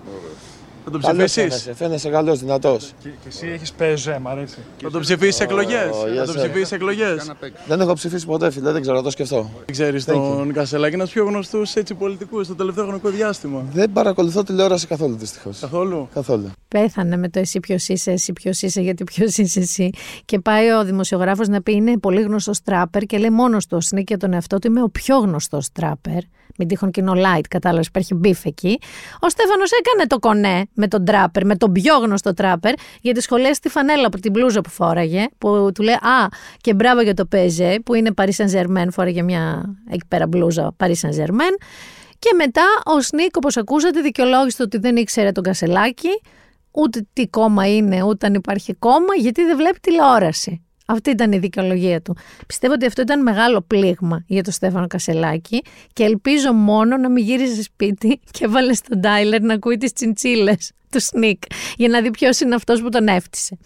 θα τον ψηφίσεις; Φαίνεσαι, φαίνεσαι καλός, δυνατός. Και, και εσύ έχεις ΠΕΖΕ, μ' αρέσει. Θα τον ψηφίσεις εκλογές; Θα τον ψηφίσεις εκλογές; Δεν έχω ψηφίσει ποτέ, φίλε, δεν ξέρω, το σκεφτώ. Δεν ξέρεις τον Κασελάκη, ένας πιο γνωστούς πολιτικούς στο τελευταίο χρονικό διάστημα. Δεν παρακολουθώ τηλεόραση καθόλου δυστυχώς. Καθόλου; καθόλου. Πέθανε με το εσύ ποιος είσαι, εσύ ποιος είσαι, γιατί ποιος είσαι εσύ. Και πάει ο δημοσιογράφος να πει είναι πολύ γνωστός τράπερ και λέει μόνος του και τον εαυτό του είμαι ο πιο γνωστός τράπερ μην τύχουν κοινό light, κατάλαβες, υπάρχει beef εκεί. Ο Στέφανος έκανε το κονέ με τον τράπερ, με τον πιο γνωστό τράπερ, γιατί σχολίασε τη φανέλα από την μπλούζα που φόραγε, που του λέει Α, και μπράβο για το PSG, που είναι Paris Saint Germain, φόραγε μια εκεί πέρα μπλούζα Paris Saint Germain. Και μετά ο Σνίκ, όπως ακούσατε, δικαιολόγησε ότι δεν ήξερε τον Κασελάκη, ούτε τι κόμμα είναι, ούτε αν υπάρχει κόμμα, γιατί δεν βλέπει τηλεόραση. Αυτή ήταν η δικαιολογία του. Πιστεύω ότι αυτό ήταν μεγάλο πλήγμα για τον Στέφανο Κασελάκη και ελπίζω μόνο να μην γύριζε σπίτι και βάλε στον Τάιλερ να ακούει τις τσιντσίλες του Σνικ για να δει ποιος είναι αυτός που τον έφτιασε.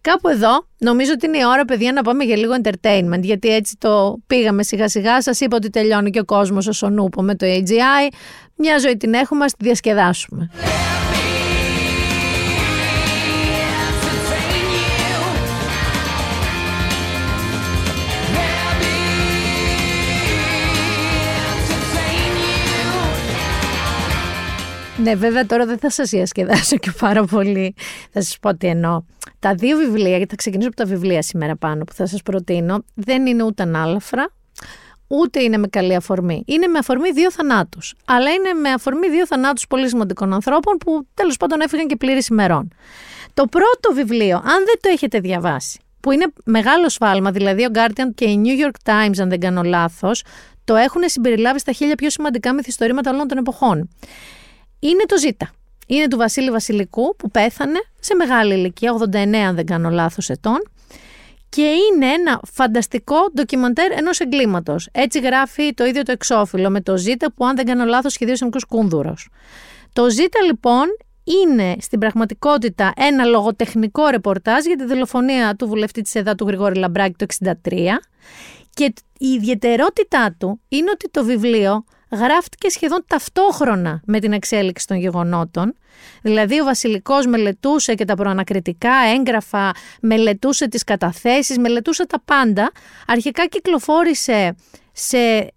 Κάπου εδώ νομίζω ότι είναι η ώρα, παιδιά, να πάμε για λίγο entertainment, γιατί έτσι το πήγαμε σιγά σιγά. Σας είπα ότι τελειώνει και ο κόσμος ο Σονούπο με το AGI. Μια ζωή την έχουμε, ας τη διασκεδάσουμε. Ναι, βέβαια τώρα δεν θα σας διασκεδάσω και πάρα πολύ. Θα σας πω τι εννοώ. Τα δύο βιβλία, γιατί θα ξεκινήσω από τα βιβλία σήμερα πάνω που θα σας προτείνω, δεν είναι ούτε ανάλαφρα, ούτε είναι με καλή αφορμή. Είναι με αφορμή δύο θανάτους. Αλλά είναι με αφορμή δύο θανάτους πολύ σημαντικών ανθρώπων που τέλος πάντων έφυγαν και πλήρης ημερών. Το πρώτο βιβλίο, αν δεν το έχετε διαβάσει, που είναι μεγάλο σφάλμα, δηλαδή ο Guardian και η New York Times, αν δεν κάνω λάθος, το έχουν συμπεριλάβει στα χίλια πιο σημαντικά μυθιστορήματα όλων των εποχών είναι το Ζήτα. Είναι του Βασίλη Βασιλικού που πέθανε σε μεγάλη ηλικία, 89 αν δεν κάνω λάθος ετών και είναι ένα φανταστικό ντοκιμαντέρ ενός εγκλήματος. Έτσι γράφει το ίδιο το εξώφυλλο με το Ζήτα που, αν δεν κάνω λάθος, σχεδίωσε μικρός κούνδουρος. Το Ζήτα λοιπόν είναι στην πραγματικότητα ένα λογοτεχνικό ρεπορτάζ για τη δολοφονία του βουλευτή της ΕΔΑ του Γρηγόρη Λαμπράκη το 1963 και η ιδιαιτερότητά του είναι ότι το βιβλίο γράφτηκε σχεδόν ταυτόχρονα με την εξέλιξη των γεγονότων. Δηλαδή ο Βασιλικός μελετούσε και τα προανακριτικά έγγραφα, μελετούσε τις καταθέσεις, μελετούσε τα πάντα. Αρχικά κυκλοφόρησε σε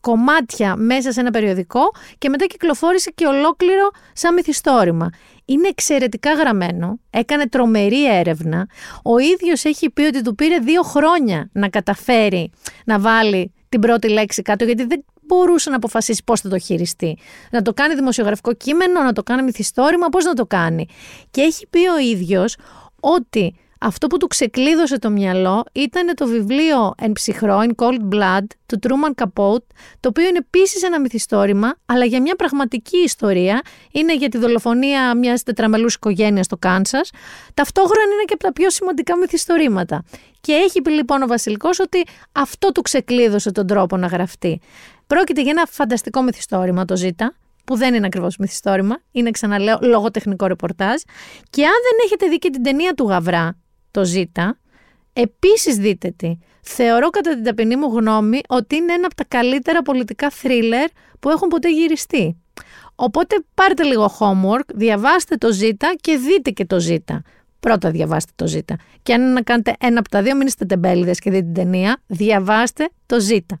κομμάτια μέσα σε ένα περιοδικό και μετά κυκλοφόρησε και ολόκληρο σαν μυθιστόρημα. Είναι εξαιρετικά γραμμένο, έκανε τρομερή έρευνα. Ο ίδιος έχει πει ότι του πήρε δύο χρόνια να καταφέρει να βάλει την πρώτη λέξη κάτω γιατί δεν μπορούσε να αποφασίσει πώς θα το χειριστεί. Να το κάνει δημοσιογραφικό κείμενο, να το κάνει μυθιστόρημα, πώς να το κάνει. Και έχει πει ο ίδιος ότι αυτό που του ξεκλείδωσε το μυαλό ήταν το βιβλίο «Εν ψυχρό», «In Cold Blood» του Truman Capote, το οποίο είναι επίσης ένα μυθιστόρημα, αλλά για μια πραγματική ιστορία. Είναι για τη δολοφονία μιας τετραμελούς οικογένειας στο Κάνσας. Ταυτόχρονα είναι και από τα πιο σημαντικά μυθιστορήματα. Και έχει πει λοιπόν ο Βασιλικός ότι αυτό του ξεκλείδωσε τον τρόπο να γραφτεί. Πρόκειται για ένα φανταστικό μυθιστόρημα, το Ζήτα, που δεν είναι ακριβώς μυθιστόρημα, είναι ξαναλέω λογοτεχνικό ρεπορτάζ. Και αν δεν έχετε δει και την ταινία του Γαβρά, το Ζήτα, επίσης δείτε τι. Θεωρώ κατά την ταπεινή μου γνώμη ότι είναι ένα από τα καλύτερα πολιτικά θρίλερ που έχουν ποτέ γυριστεί. Οπότε πάρτε λίγο homework, διαβάστε το Ζήτα και δείτε και το Ζήτα. Πρώτα διαβάστε το Ζήτα. Και αν είναι να κάνετε ένα από τα δύο, μην είστε τεμπέληδες και δείτε την ταινία, διαβάστε το Ζήτα.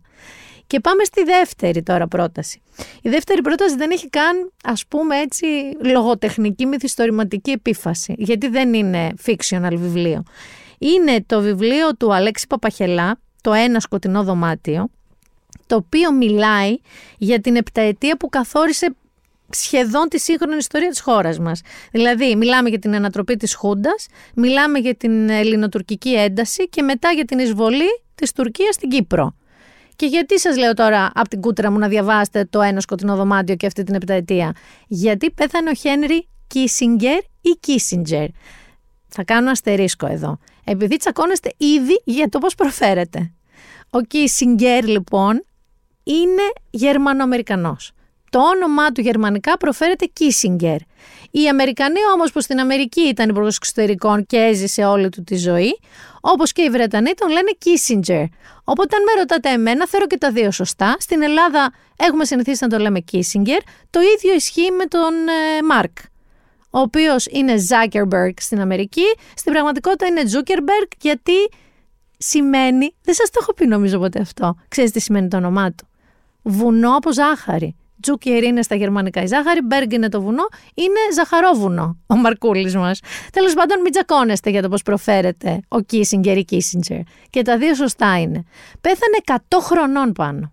Και πάμε στη δεύτερη τώρα πρόταση. Η δεύτερη πρόταση δεν έχει καν, ας πούμε έτσι, λογοτεχνική μυθιστορηματική επίφαση, γιατί δεν είναι fictional βιβλίο. Είναι το βιβλίο του Αλέξη Παπαχελά, το «Ένα σκοτεινό δωμάτιο», το οποίο μιλάει για την επταετία που καθόρισε σχεδόν τη σύγχρονη ιστορία της χώρας μας. Δηλαδή, μιλάμε για την ανατροπή της Χούντας, μιλάμε για την ελληνοτουρκική ένταση και μετά για την εισβολή της Τουρκίας στην Κύπρο. Και γιατί σας λέω τώρα από την κούτρα μου να διαβάσετε το ένα σκοτεινό δωμάτιο και αυτή την επταετία; Γιατί πέθανε ο Χένρι Κίσιγκερ ή Κίσιντζερ; Θα κάνω αστερίσκο εδώ. Επειδή τσακώνεστε ήδη για το πώς προφέρετε. Ο Κίσιγκερ λοιπόν είναι Γερμανοαμερικανός. Το όνομά του γερμανικά προφέρεται Κίσιγκερ. Οι Αμερικανοί όμως που στην Αμερική ήταν υπουργός εξωτερικών και έζησε όλη του τη ζωή, όπως και οι Βρετανοί τον λένε Kissinger. Οπότε αν με ρωτάτε εμένα, θέλω και τα δύο σωστά. Στην Ελλάδα έχουμε συνηθίσει να το λέμε Kissinger. Το ίδιο ισχύει με τον Μάρκ. ο οποίος είναι Zuckerberg στην Αμερική. Στην πραγματικότητα είναι Zuckerberg γιατί σημαίνει, δεν σας το έχω πει νομίζω ποτέ αυτό, ξέρεις τι σημαίνει το όνομά του. Βουνό από ζάχαρη. Τζούκερ είναι στα γερμανικά η ζάχαρη, Μπέργκ είναι το βουνό, είναι ζαχαρόβουνο ο Μαρκούλης μας. Τέλος πάντων, μην τσακώνεστε για το πώς προφέρετε ο Κίσιγκερ ή Κίσιντζερ. Και τα δύο σωστά είναι. Πέθανε 100 χρονών πάνω.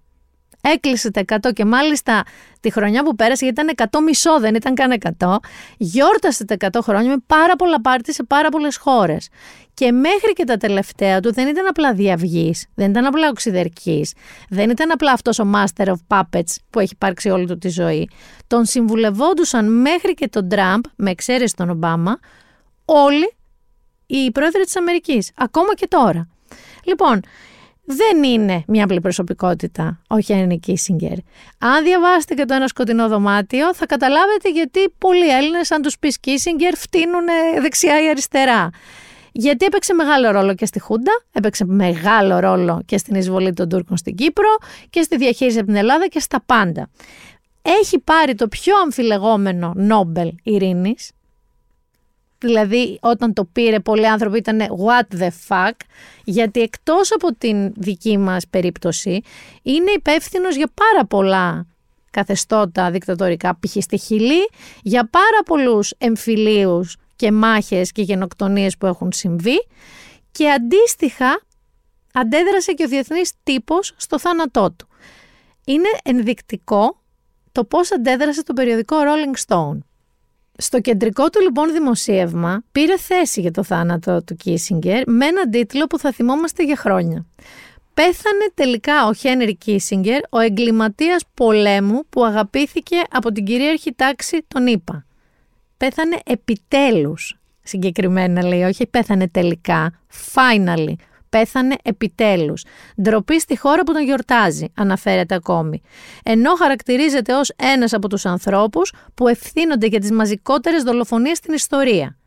Έκλεισε τα 100 και μάλιστα τη χρονιά που πέρασε, γιατί ήταν 100 μισό, δεν ήταν καν 100, γιόρτασε τα 100 χρόνια με πάρα πολλά πάρτι σε πάρα πολλές χώρες. Και μέχρι και τα τελευταία του δεν ήταν απλά διαυγής, δεν ήταν απλά οξυδερκής, δεν ήταν απλά αυτός ο Master of Puppets που έχει υπάρξει όλη του τη ζωή. Τον συμβουλευόντουσαν μέχρι και τον Τραμπ, με εξαίρεση τον Ομπάμα, όλοι οι πρόεδροι της Αμερικής, ακόμα και τώρα. Λοιπόν, δεν είναι μια απλή προσωπικότητα ο Χένρι Κίσιγκερ. Αν διαβάσετε και το ένα σκοτεινό δωμάτιο, θα καταλάβετε γιατί πολλοί Έλληνες, αν τους πεις Κίσιγκερ, φτύνουν δεξιά ή αριστερά. Γιατί έπαιξε μεγάλο ρόλο και στη Χούντα, έπαιξε μεγάλο ρόλο και στην εισβολή των Τούρκων στην Κύπρο και στη διαχείριση από την Ελλάδα και στα πάντα. Έχει πάρει το πιο αμφιλεγόμενο Νόμπελ ειρήνης, δηλαδή όταν το πήρε πολλοί άνθρωποι ήταν what the fuck, γιατί εκτός από την δική μας περίπτωση είναι υπεύθυνος για πάρα πολλά καθεστώτα δικτατορικά, π.χ. στη Χιλή, για πάρα πολλούς εμφυλίους και μάχες και γενοκτονίες που έχουν συμβεί και αντίστοιχα αντέδρασε και ο διεθνής τύπος στο θάνατό του. Είναι ενδεικτικό το πώς αντέδρασε το περιοδικό Rolling Stone. Στο κεντρικό του λοιπόν δημοσίευμα πήρε θέση για το θάνατο του Κίσιγκερ με έναν τίτλο που θα θυμόμαστε για χρόνια. Πέθανε τελικά ο Χένρι Κίσιγκερ, ο εγκληματίας πολέμου που αγαπήθηκε από την κυρίαρχη τάξη των ΗΠΑ. πέθανε επιτέλους συγκεκριμένα λέει, όχι πέθανε τελικά, finally, πέθανε επιτέλους. Ντροπή στη χώρα που τον γιορτάζει, αναφέρεται ακόμη. Ενώ χαρακτηρίζεται ως ένας από τους ανθρώπους που ευθύνονται για τις μαζικότερες δολοφονίες στην ιστορία.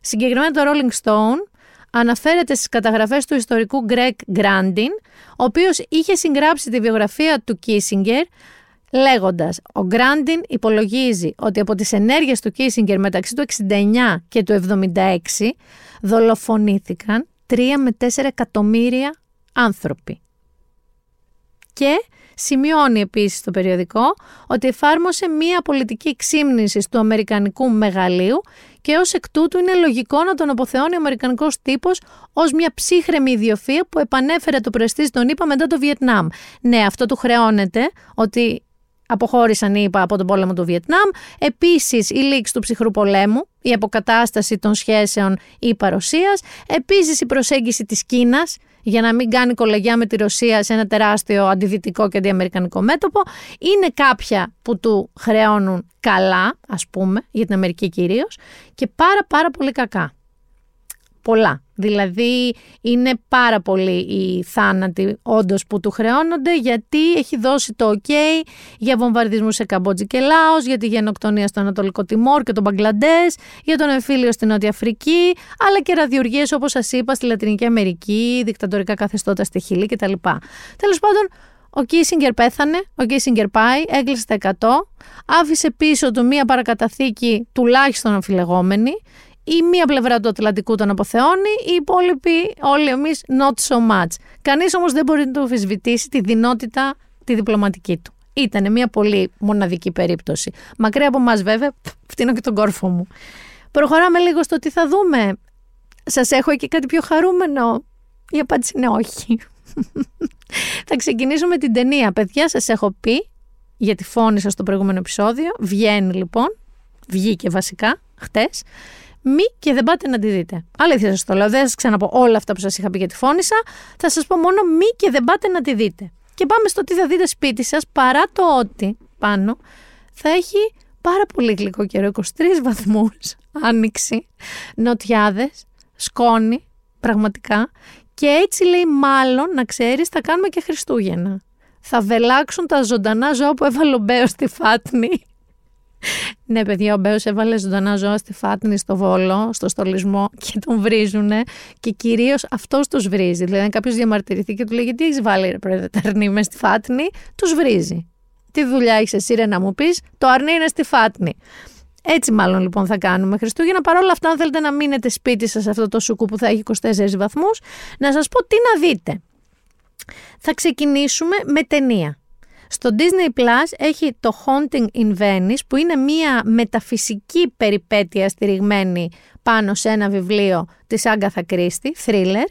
Συγκεκριμένα το Rolling Stone αναφέρεται στις καταγραφές του ιστορικού Greg Grandin, ο οποίος είχε συγγράψει τη βιογραφία του Kissinger λέγοντας «Ο Γκράντιν υπολογίζει ότι από τις ενέργειες του Κίσιγκερ μεταξύ του 69 και του 76 δολοφονήθηκαν 3 με 4 εκατομμύρια άνθρωποι». Και σημειώνει επίσης το περιοδικό ότι εφάρμοσε μία πολιτική ξύμνηση του Αμερικανικού μεγαλείου και ως εκ τούτου είναι λογικό να τον αποθεώνει ο Αμερικανικός τύπος ως μια ψύχρεμη ιδιοφία που επανέφερε το προεστής τον ΗΠΑ μετά το Βιετνάμ. Ναι, αυτό του χρεώνεται ότι αποχώρησαν, είπα, από τον πόλεμο του Βιετνάμ. Επίσης, η λήξη του ψυχρού πολέμου, η αποκατάσταση των σχέσεων ΗΠΑ-Ρωσία. Επίσης, η προσέγγιση της Κίνας για να μην κάνει κολεγιά με τη Ρωσία σε ένα τεράστιο αντιδυτικό και αντιαμερικανικό μέτωπο. Είναι κάποια που του χρεώνουν καλά, ας πούμε, για την Αμερική κυρίως, και πάρα πάρα πολύ κακά. Πολλά. Δηλαδή είναι πάρα πολύ οι θάνατοι όντως που του χρεώνονται γιατί έχει δώσει το ok για βομβαρδισμούς σε Καμπότζη και Λάος, για τη γενοκτονία στο Ανατολικό Τιμόρ και τον Μπαγκλαντές, για τον εμφύλιο στην Νότια Αφρική, αλλά και ραδιουργίες όπως σας είπα στη Λατινική Αμερική, δικτατορικά καθεστώτα στη Χιλή κτλ. Τέλος πάντων, ο Κίσιγκερ πέθανε, ο Κίσιγκερ πάει, έκλεισε τα 100, άφησε πίσω του μία παρακαταθήκη τουλάχιστον αμφιλεγόμενη, η μία πλευρά του Ατλαντικού τον αποθεώνει, οι υπόλοιποι όλοι εμείς not so much. Κανείς όμως δεν μπορεί να το αμφισβητήσει τη δυνότητα τη διπλωματική του. Ήταν μια πολύ μοναδική περίπτωση. Μακριά από εμάς, βέβαια, φτύνω και τον κόρφο μου. Προχωράμε λίγο στο τι θα δούμε. Σας έχω εκεί κάτι πιο χαρούμενο; Η απάντηση είναι όχι. θα ξεκινήσουμε την ταινία. Παιδιά, σας έχω πει, γιατί φώνησα στο προηγούμενο επεισόδιο. Βγαίνει λοιπόν, βγήκε βασικά, χτες μη και δεν πάτε να τη δείτε. Αλήθεια σας το λέω, δεν θα σας ξαναπώ όλα αυτά που σας είχα πει για τη φώνησα. Θα σας πω μόνο μη και δεν πάτε να τη δείτε. Και πάμε στο τι θα δείτε σπίτι σας, παρά το ότι πάνω θα έχει πάρα πολύ γλυκό καιρό, 23 βαθμούς, άνοιξη, νοτιάδες, σκόνη, πραγματικά. Και έτσι λέει, μάλλον να ξέρεις, θα κάνουμε και Χριστούγεννα. Θα βελάξουν τα ζωντανά ζώα που έβαλε ο Μπέος στη Φάτνη ναι, παιδιά, ο Μπέος έβαλε ζωντανά ζώα στη Φάτνη, στο Βόλο, στο στολισμό και τον βρίζουνε. Και κυρίως αυτός τους βρίζει. Δηλαδή, αν κάποιος διαμαρτυρηθεί και του λέει: Γιατί έχεις βάλει ρε τα αρνί μες στη Φάτνη, τους βρίζει. Τι δουλειά έχεις εσύ, ρε, να μου πεις, το αρνί είναι στη Φάτνη. Έτσι, μάλλον λοιπόν θα κάνουμε Χριστούγεννα. Παρ' όλα αυτά, αν θέλετε να μείνετε σπίτι σας σε αυτό το σουκού που θα έχει 24 βαθμούς, να σας πω τι να δείτε. Θα ξεκινήσουμε με ταινία. Στο Disney Plus έχει το Haunting in Venice που είναι μια μεταφυσική περιπέτεια στηριγμένη πάνω σε ένα βιβλίο της Άγκαθα Κρίστη, thriller.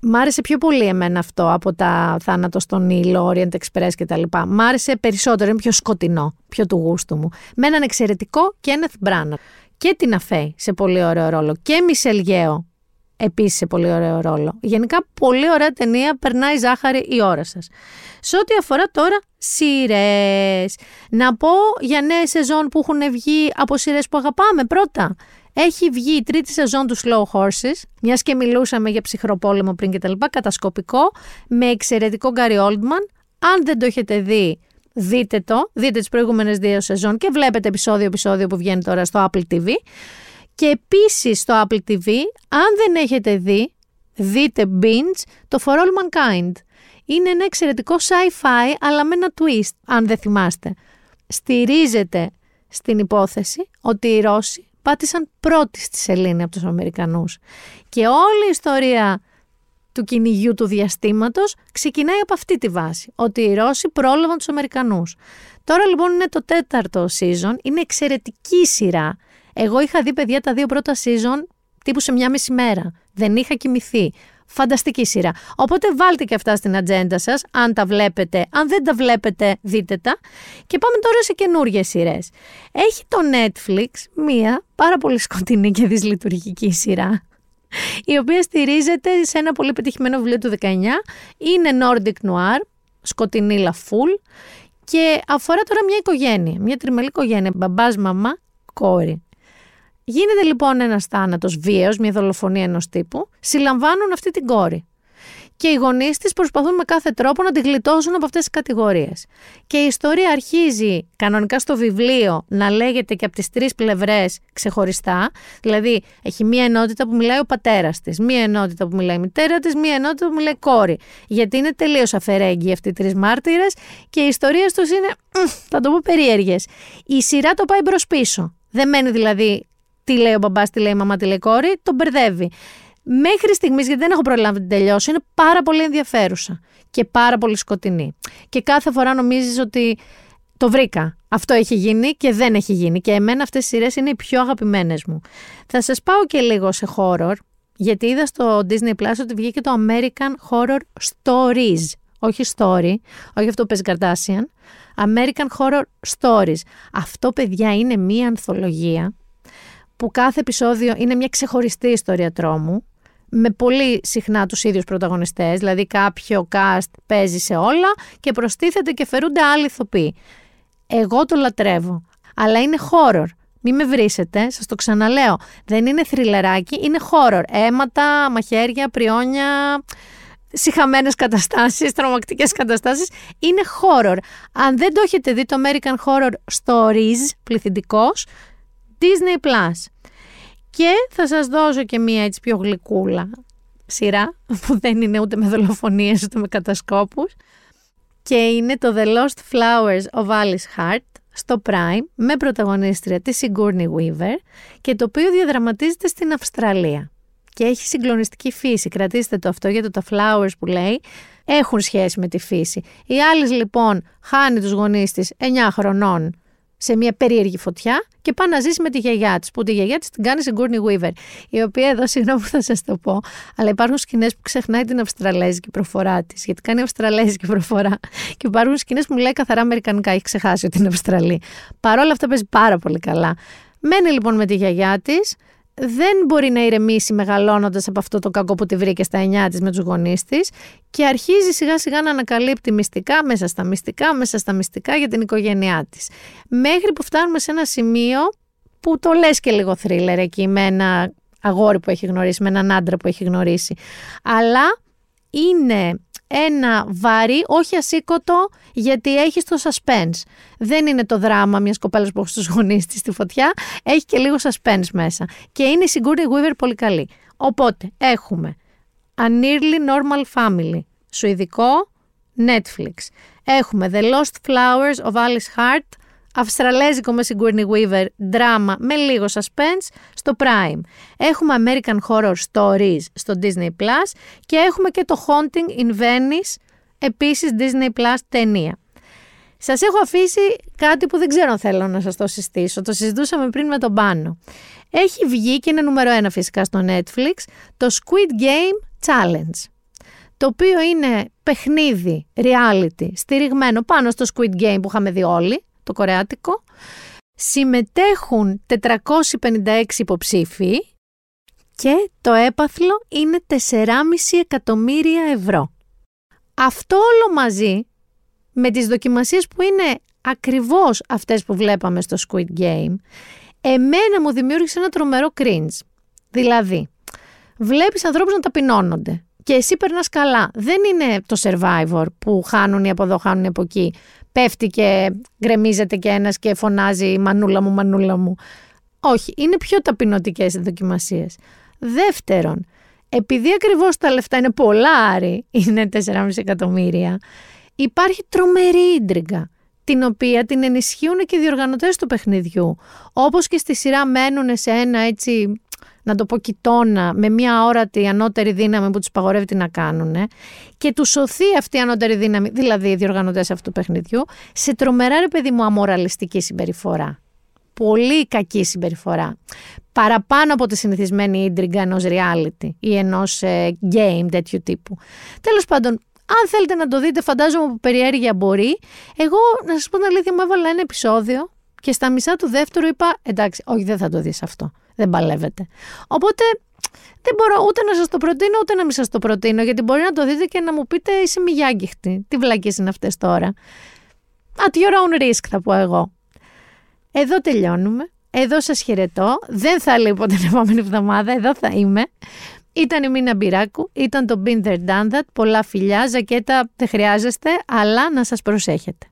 Μ' άρεσε πιο πολύ εμένα αυτό από τα θάνατο στον Νίλο, Orient Express κτλ. Μ' άρεσε περισσότερο, είναι πιο σκοτεινό, πιο του γούστου μου. Με έναν εξαιρετικό Kenneth Branagh και την Αφέη σε πολύ ωραίο ρόλο και Μισελ Γέο επίσης σε πολύ ωραίο ρόλο. Γενικά πολύ ωραία ταινία, περνάει ζάχαρη η ώρα σας. Σε ό,τι αφορά τώρα σειρές. Να πω για νέες σεζόν που έχουν βγει από σειρές που αγαπάμε. Πρώτα, έχει βγει η τρίτη σεζόν του Slow Horses, μιας και μιλούσαμε για ψυχροπόλεμο πριν κτλ. Κατασκοπικό, με εξαιρετικό Gary Oldman. Αν δεν το έχετε δει, δείτε το. Δείτε τις προηγούμενες δύο σεζόν και βλέπετε επεισόδιο-επεισόδιο που βγαίνει τώρα στο Apple TV. Και επίσης στο Apple TV, αν δεν έχετε δει, δείτε binge το For All Mankind είναι ένα εξαιρετικό sci-fi, αλλά με ένα twist, αν δεν θυμάστε. Στηρίζεται στην υπόθεση ότι οι Ρώσοι πάτησαν πρώτοι στη σελήνη από τους Αμερικανούς. Και όλη η ιστορία του κυνηγιού του διαστήματος ξεκινάει από αυτή τη βάση, ότι οι Ρώσοι πρόλαβαν τους Αμερικανούς. Τώρα λοιπόν είναι το τέταρτο season, είναι εξαιρετική σειρά. Εγώ είχα δει παιδιά τα δύο πρώτα season τύπου σε μια μισή μέρα. Δεν είχα κοιμηθεί. Φανταστική σειρά. Οπότε βάλτε και αυτά στην ατζέντα σας, αν τα βλέπετε. Αν δεν τα βλέπετε, δείτε τα. Και πάμε τώρα σε καινούργιες σειρές. Έχει το Netflix μία πάρα πολύ σκοτεινή και δυσλειτουργική σειρά η οποία στηρίζεται σε ένα πολύ πετυχημένο βιβλίο του 19. Είναι Nordic Noir, σκοτεινή λαφούλ και αφορά τώρα μια οικογένεια, μια τριμελή οικογένεια, μπαμπάς, μαμά, κόρη. Γίνεται λοιπόν ένας θάνατος βίαιος, μια δολοφονία ενός τύπου, συλλαμβάνουν αυτή την κόρη και οι γονείς της προσπαθούν με κάθε τρόπο να τη γλιτώσουν από αυτές τις κατηγορίες. Και η ιστορία αρχίζει κανονικά στο βιβλίο να λέγεται και από τις τρεις πλευρές ξεχωριστά. Δηλαδή, έχει μία ενότητα που μιλάει ο πατέρας της, μία ενότητα που μιλάει η μητέρα της, μία ενότητα που μιλάει η κόρη. Γιατί είναι τελείως αφαιρέγγυοι αυτοί οι τρεις μάρτυρες και οι ιστορίες τους είναι, θα το πω, περίεργες. Η σειρά το πάει μπρο-πίσω. Δεν μένει δηλαδή τι λέει ο μπαμπάς, τι λέει η μαμά, τι λέει η κόρη, τον μπερδεύει μέχρι στιγμής, γιατί δεν έχω προλάβει να την τελειώσω, είναι πάρα πολύ ενδιαφέρουσα και πάρα πολύ σκοτεινή. Και κάθε φορά νομίζεις ότι το βρήκα. Αυτό έχει γίνει και δεν έχει γίνει. Και εμένα αυτές οι σειρές είναι οι πιο αγαπημένες μου. Θα σας πάω και λίγο σε horror, γιατί είδα στο Disney Plus ότι βγήκε το American Horror Stories. Όχι story, όχι αυτό που παίζει Kardashian. American Horror Stories. Αυτό, παιδιά, είναι μία ανθολογία που κάθε επεισόδιο είναι μια ξεχωριστή ιστορία τρόμου με πολύ συχνά τους ίδιους πρωταγωνιστές, δηλαδή κάποιο cast παίζει σε όλα και προστίθεται και φερούνται άλλοι ηθοποιοί. Εγώ το λατρεύω, αλλά είναι horror. Μην με βρίσετε, σας το ξαναλέω. Δεν είναι θρυλεράκι, είναι horror. Αίματα, μαχαίρια, πριόνια, συχαμένες καταστάσεις, τρομακτικές καταστάσεις. Είναι horror. Αν δεν το έχετε δει το American Horror Stories, πληθυντικός, Disney Plus. Και θα σας δώσω και μία έτσι πιο γλυκούλα σειρά που δεν είναι ούτε με δολοφονίες ούτε με κατασκόπους και είναι το The Lost Flowers of Alice Hart στο Prime με πρωταγωνίστρια τη Sigourney Weaver και το οποίο διαδραματίζεται στην Αυστραλία και έχει συγκλονιστική φύση. Κρατήστε το αυτό γιατί τα flowers που λέει έχουν σχέση με τη φύση. Η Alice λοιπόν χάνει τους γονείς της 9 χρονών σε μια περίεργη φωτιά και πάει να ζήσει με τη γιαγιά της. Που τη γιαγιά της την κάνει η Γκούρνι Weaver, η οποία εδώ, συγγνώμη που θα σας το πω, αλλά υπάρχουν σκηνές που ξεχνάει την Αυστραλέζικη προφορά της, γιατί κάνει Αυστραλέζικη προφορά. Και υπάρχουν σκηνές που μιλάει καθαρά Αμερικανικά, έχει ξεχάσει ότι είναι Αυστραλή. Παρ' όλα αυτά παίζει πάρα πολύ καλά. Μένει λοιπόν με τη γιαγιά της, δεν μπορεί να ηρεμήσει μεγαλώνοντας από αυτό το κακό που τη βρήκε στα εννιά της με τους γονείς της και αρχίζει σιγά σιγά να ανακαλύπτει μυστικά μέσα στα μυστικά, μέσα στα μυστικά για την οικογένειά της. Μέχρι που φτάνουμε σε ένα σημείο που το λες και λίγο θρίλερ εκεί με ένα αγόρι που έχει γνωρίσει, με έναν άντρα που έχει γνωρίσει. Αλλά είναι ένα βαρύ, όχι ασήκωτο, γιατί έχει το suspense. Δεν είναι το δράμα μιας κοπέλας που έχει στους γονείς της στη φωτιά, έχει και λίγο suspense μέσα. Και είναι η Sigourney Weaver πολύ καλή. Οπότε έχουμε A Nearly Normal Family, σουηδικό Netflix. Έχουμε The Lost Flowers of Alice Hart, Αυστραλέζικο με Sigourney Weaver, δράμα με λίγο suspense στο Prime. Έχουμε American Horror Stories στο Disney Plus και έχουμε και το Haunting in Venice, επίσης Disney Plus ταινία. Σας έχω αφήσει κάτι που δεν ξέρω αν θέλω να σας το συστήσω, το συζητούσαμε πριν με τον Πάνο. Έχει βγει και είναι νούμερο ένα φυσικά στο Netflix, το Squid Game Challenge το οποίο είναι παιχνίδι, reality, στηριγμένο πάνω στο Squid Game που είχαμε δει όλοι, το κορεάτικο. Συμμετέχουν 456 υποψήφοι και το έπαθλο είναι 4,5 εκατομμύρια ευρώ. Αυτό όλο μαζί με τις δοκιμασίες που είναι ακριβώς αυτές που βλέπαμε στο Squid Game, εμένα μου δημιούργησε ένα τρομερό cringe. Δηλαδή, βλέπεις ανθρώπους να ταπεινώνονται και εσύ περνάς καλά. Δεν είναι το Survivor που χάνουν οι από εδώ, χάνουν οι από εκεί πέφτει και γκρεμίζεται και ένας και φωνάζει «Μανούλα μου, μανούλα μου». Όχι, είναι πιο ταπεινωτικές οι δοκιμασίες. Δεύτερον, επειδή ακριβώς τα λεφτά είναι πολλά άρη, είναι 4,5 εκατομμύρια, υπάρχει τρομερή ίντριγκα την οποία την ενισχύουν και οι διοργανωτές του παιχνιδιού. Όπως και στη σειρά μένουν σε ένα έτσι να το πω κοιτώνα, με μια όρατη ανώτερη δύναμη που τους παγορεύει τι να κάνουν και του σωθεί αυτή η ανώτερη δύναμη, δηλαδή οι διοργανωτές αυτού του παιχνιδιού, σε τρομερά ρε παιδί μου αμοραλιστική συμπεριφορά. Πολύ κακή συμπεριφορά. Παραπάνω από τη συνηθισμένη ίντριγκα ενός reality ή ενός ε, game τέτοιου τύπου. Τέλος πάντων, αν θέλετε να το δείτε, φαντάζομαι που περιέργεια μπορεί. Εγώ, να σας πω την αλήθεια, μου έβαλα ένα επεισόδιο και στα μισά του δεύτερου είπα: Εντάξει, όχι, δεν θα το δεις αυτό δεν παλεύετε. Οπότε δεν μπορώ ούτε να σας το προτείνω ούτε να μην σας το προτείνω γιατί μπορεί να το δείτε και να μου πείτε είσαι μη γιάγκυχτη. Τι βλακίες είναι αυτές τώρα; At your own risk θα πω εγώ. Εδώ τελειώνουμε. Εδώ σας χαιρετώ. Δεν θα λείπω την επόμενη εβδομάδα. Εδώ θα είμαι. Ήταν η Μίνα Μπυράκου, ήταν το Been There Done That. Πολλά φιλιά, ζακέτα δεν χρειάζεστε, αλλά να σας προσέχετε.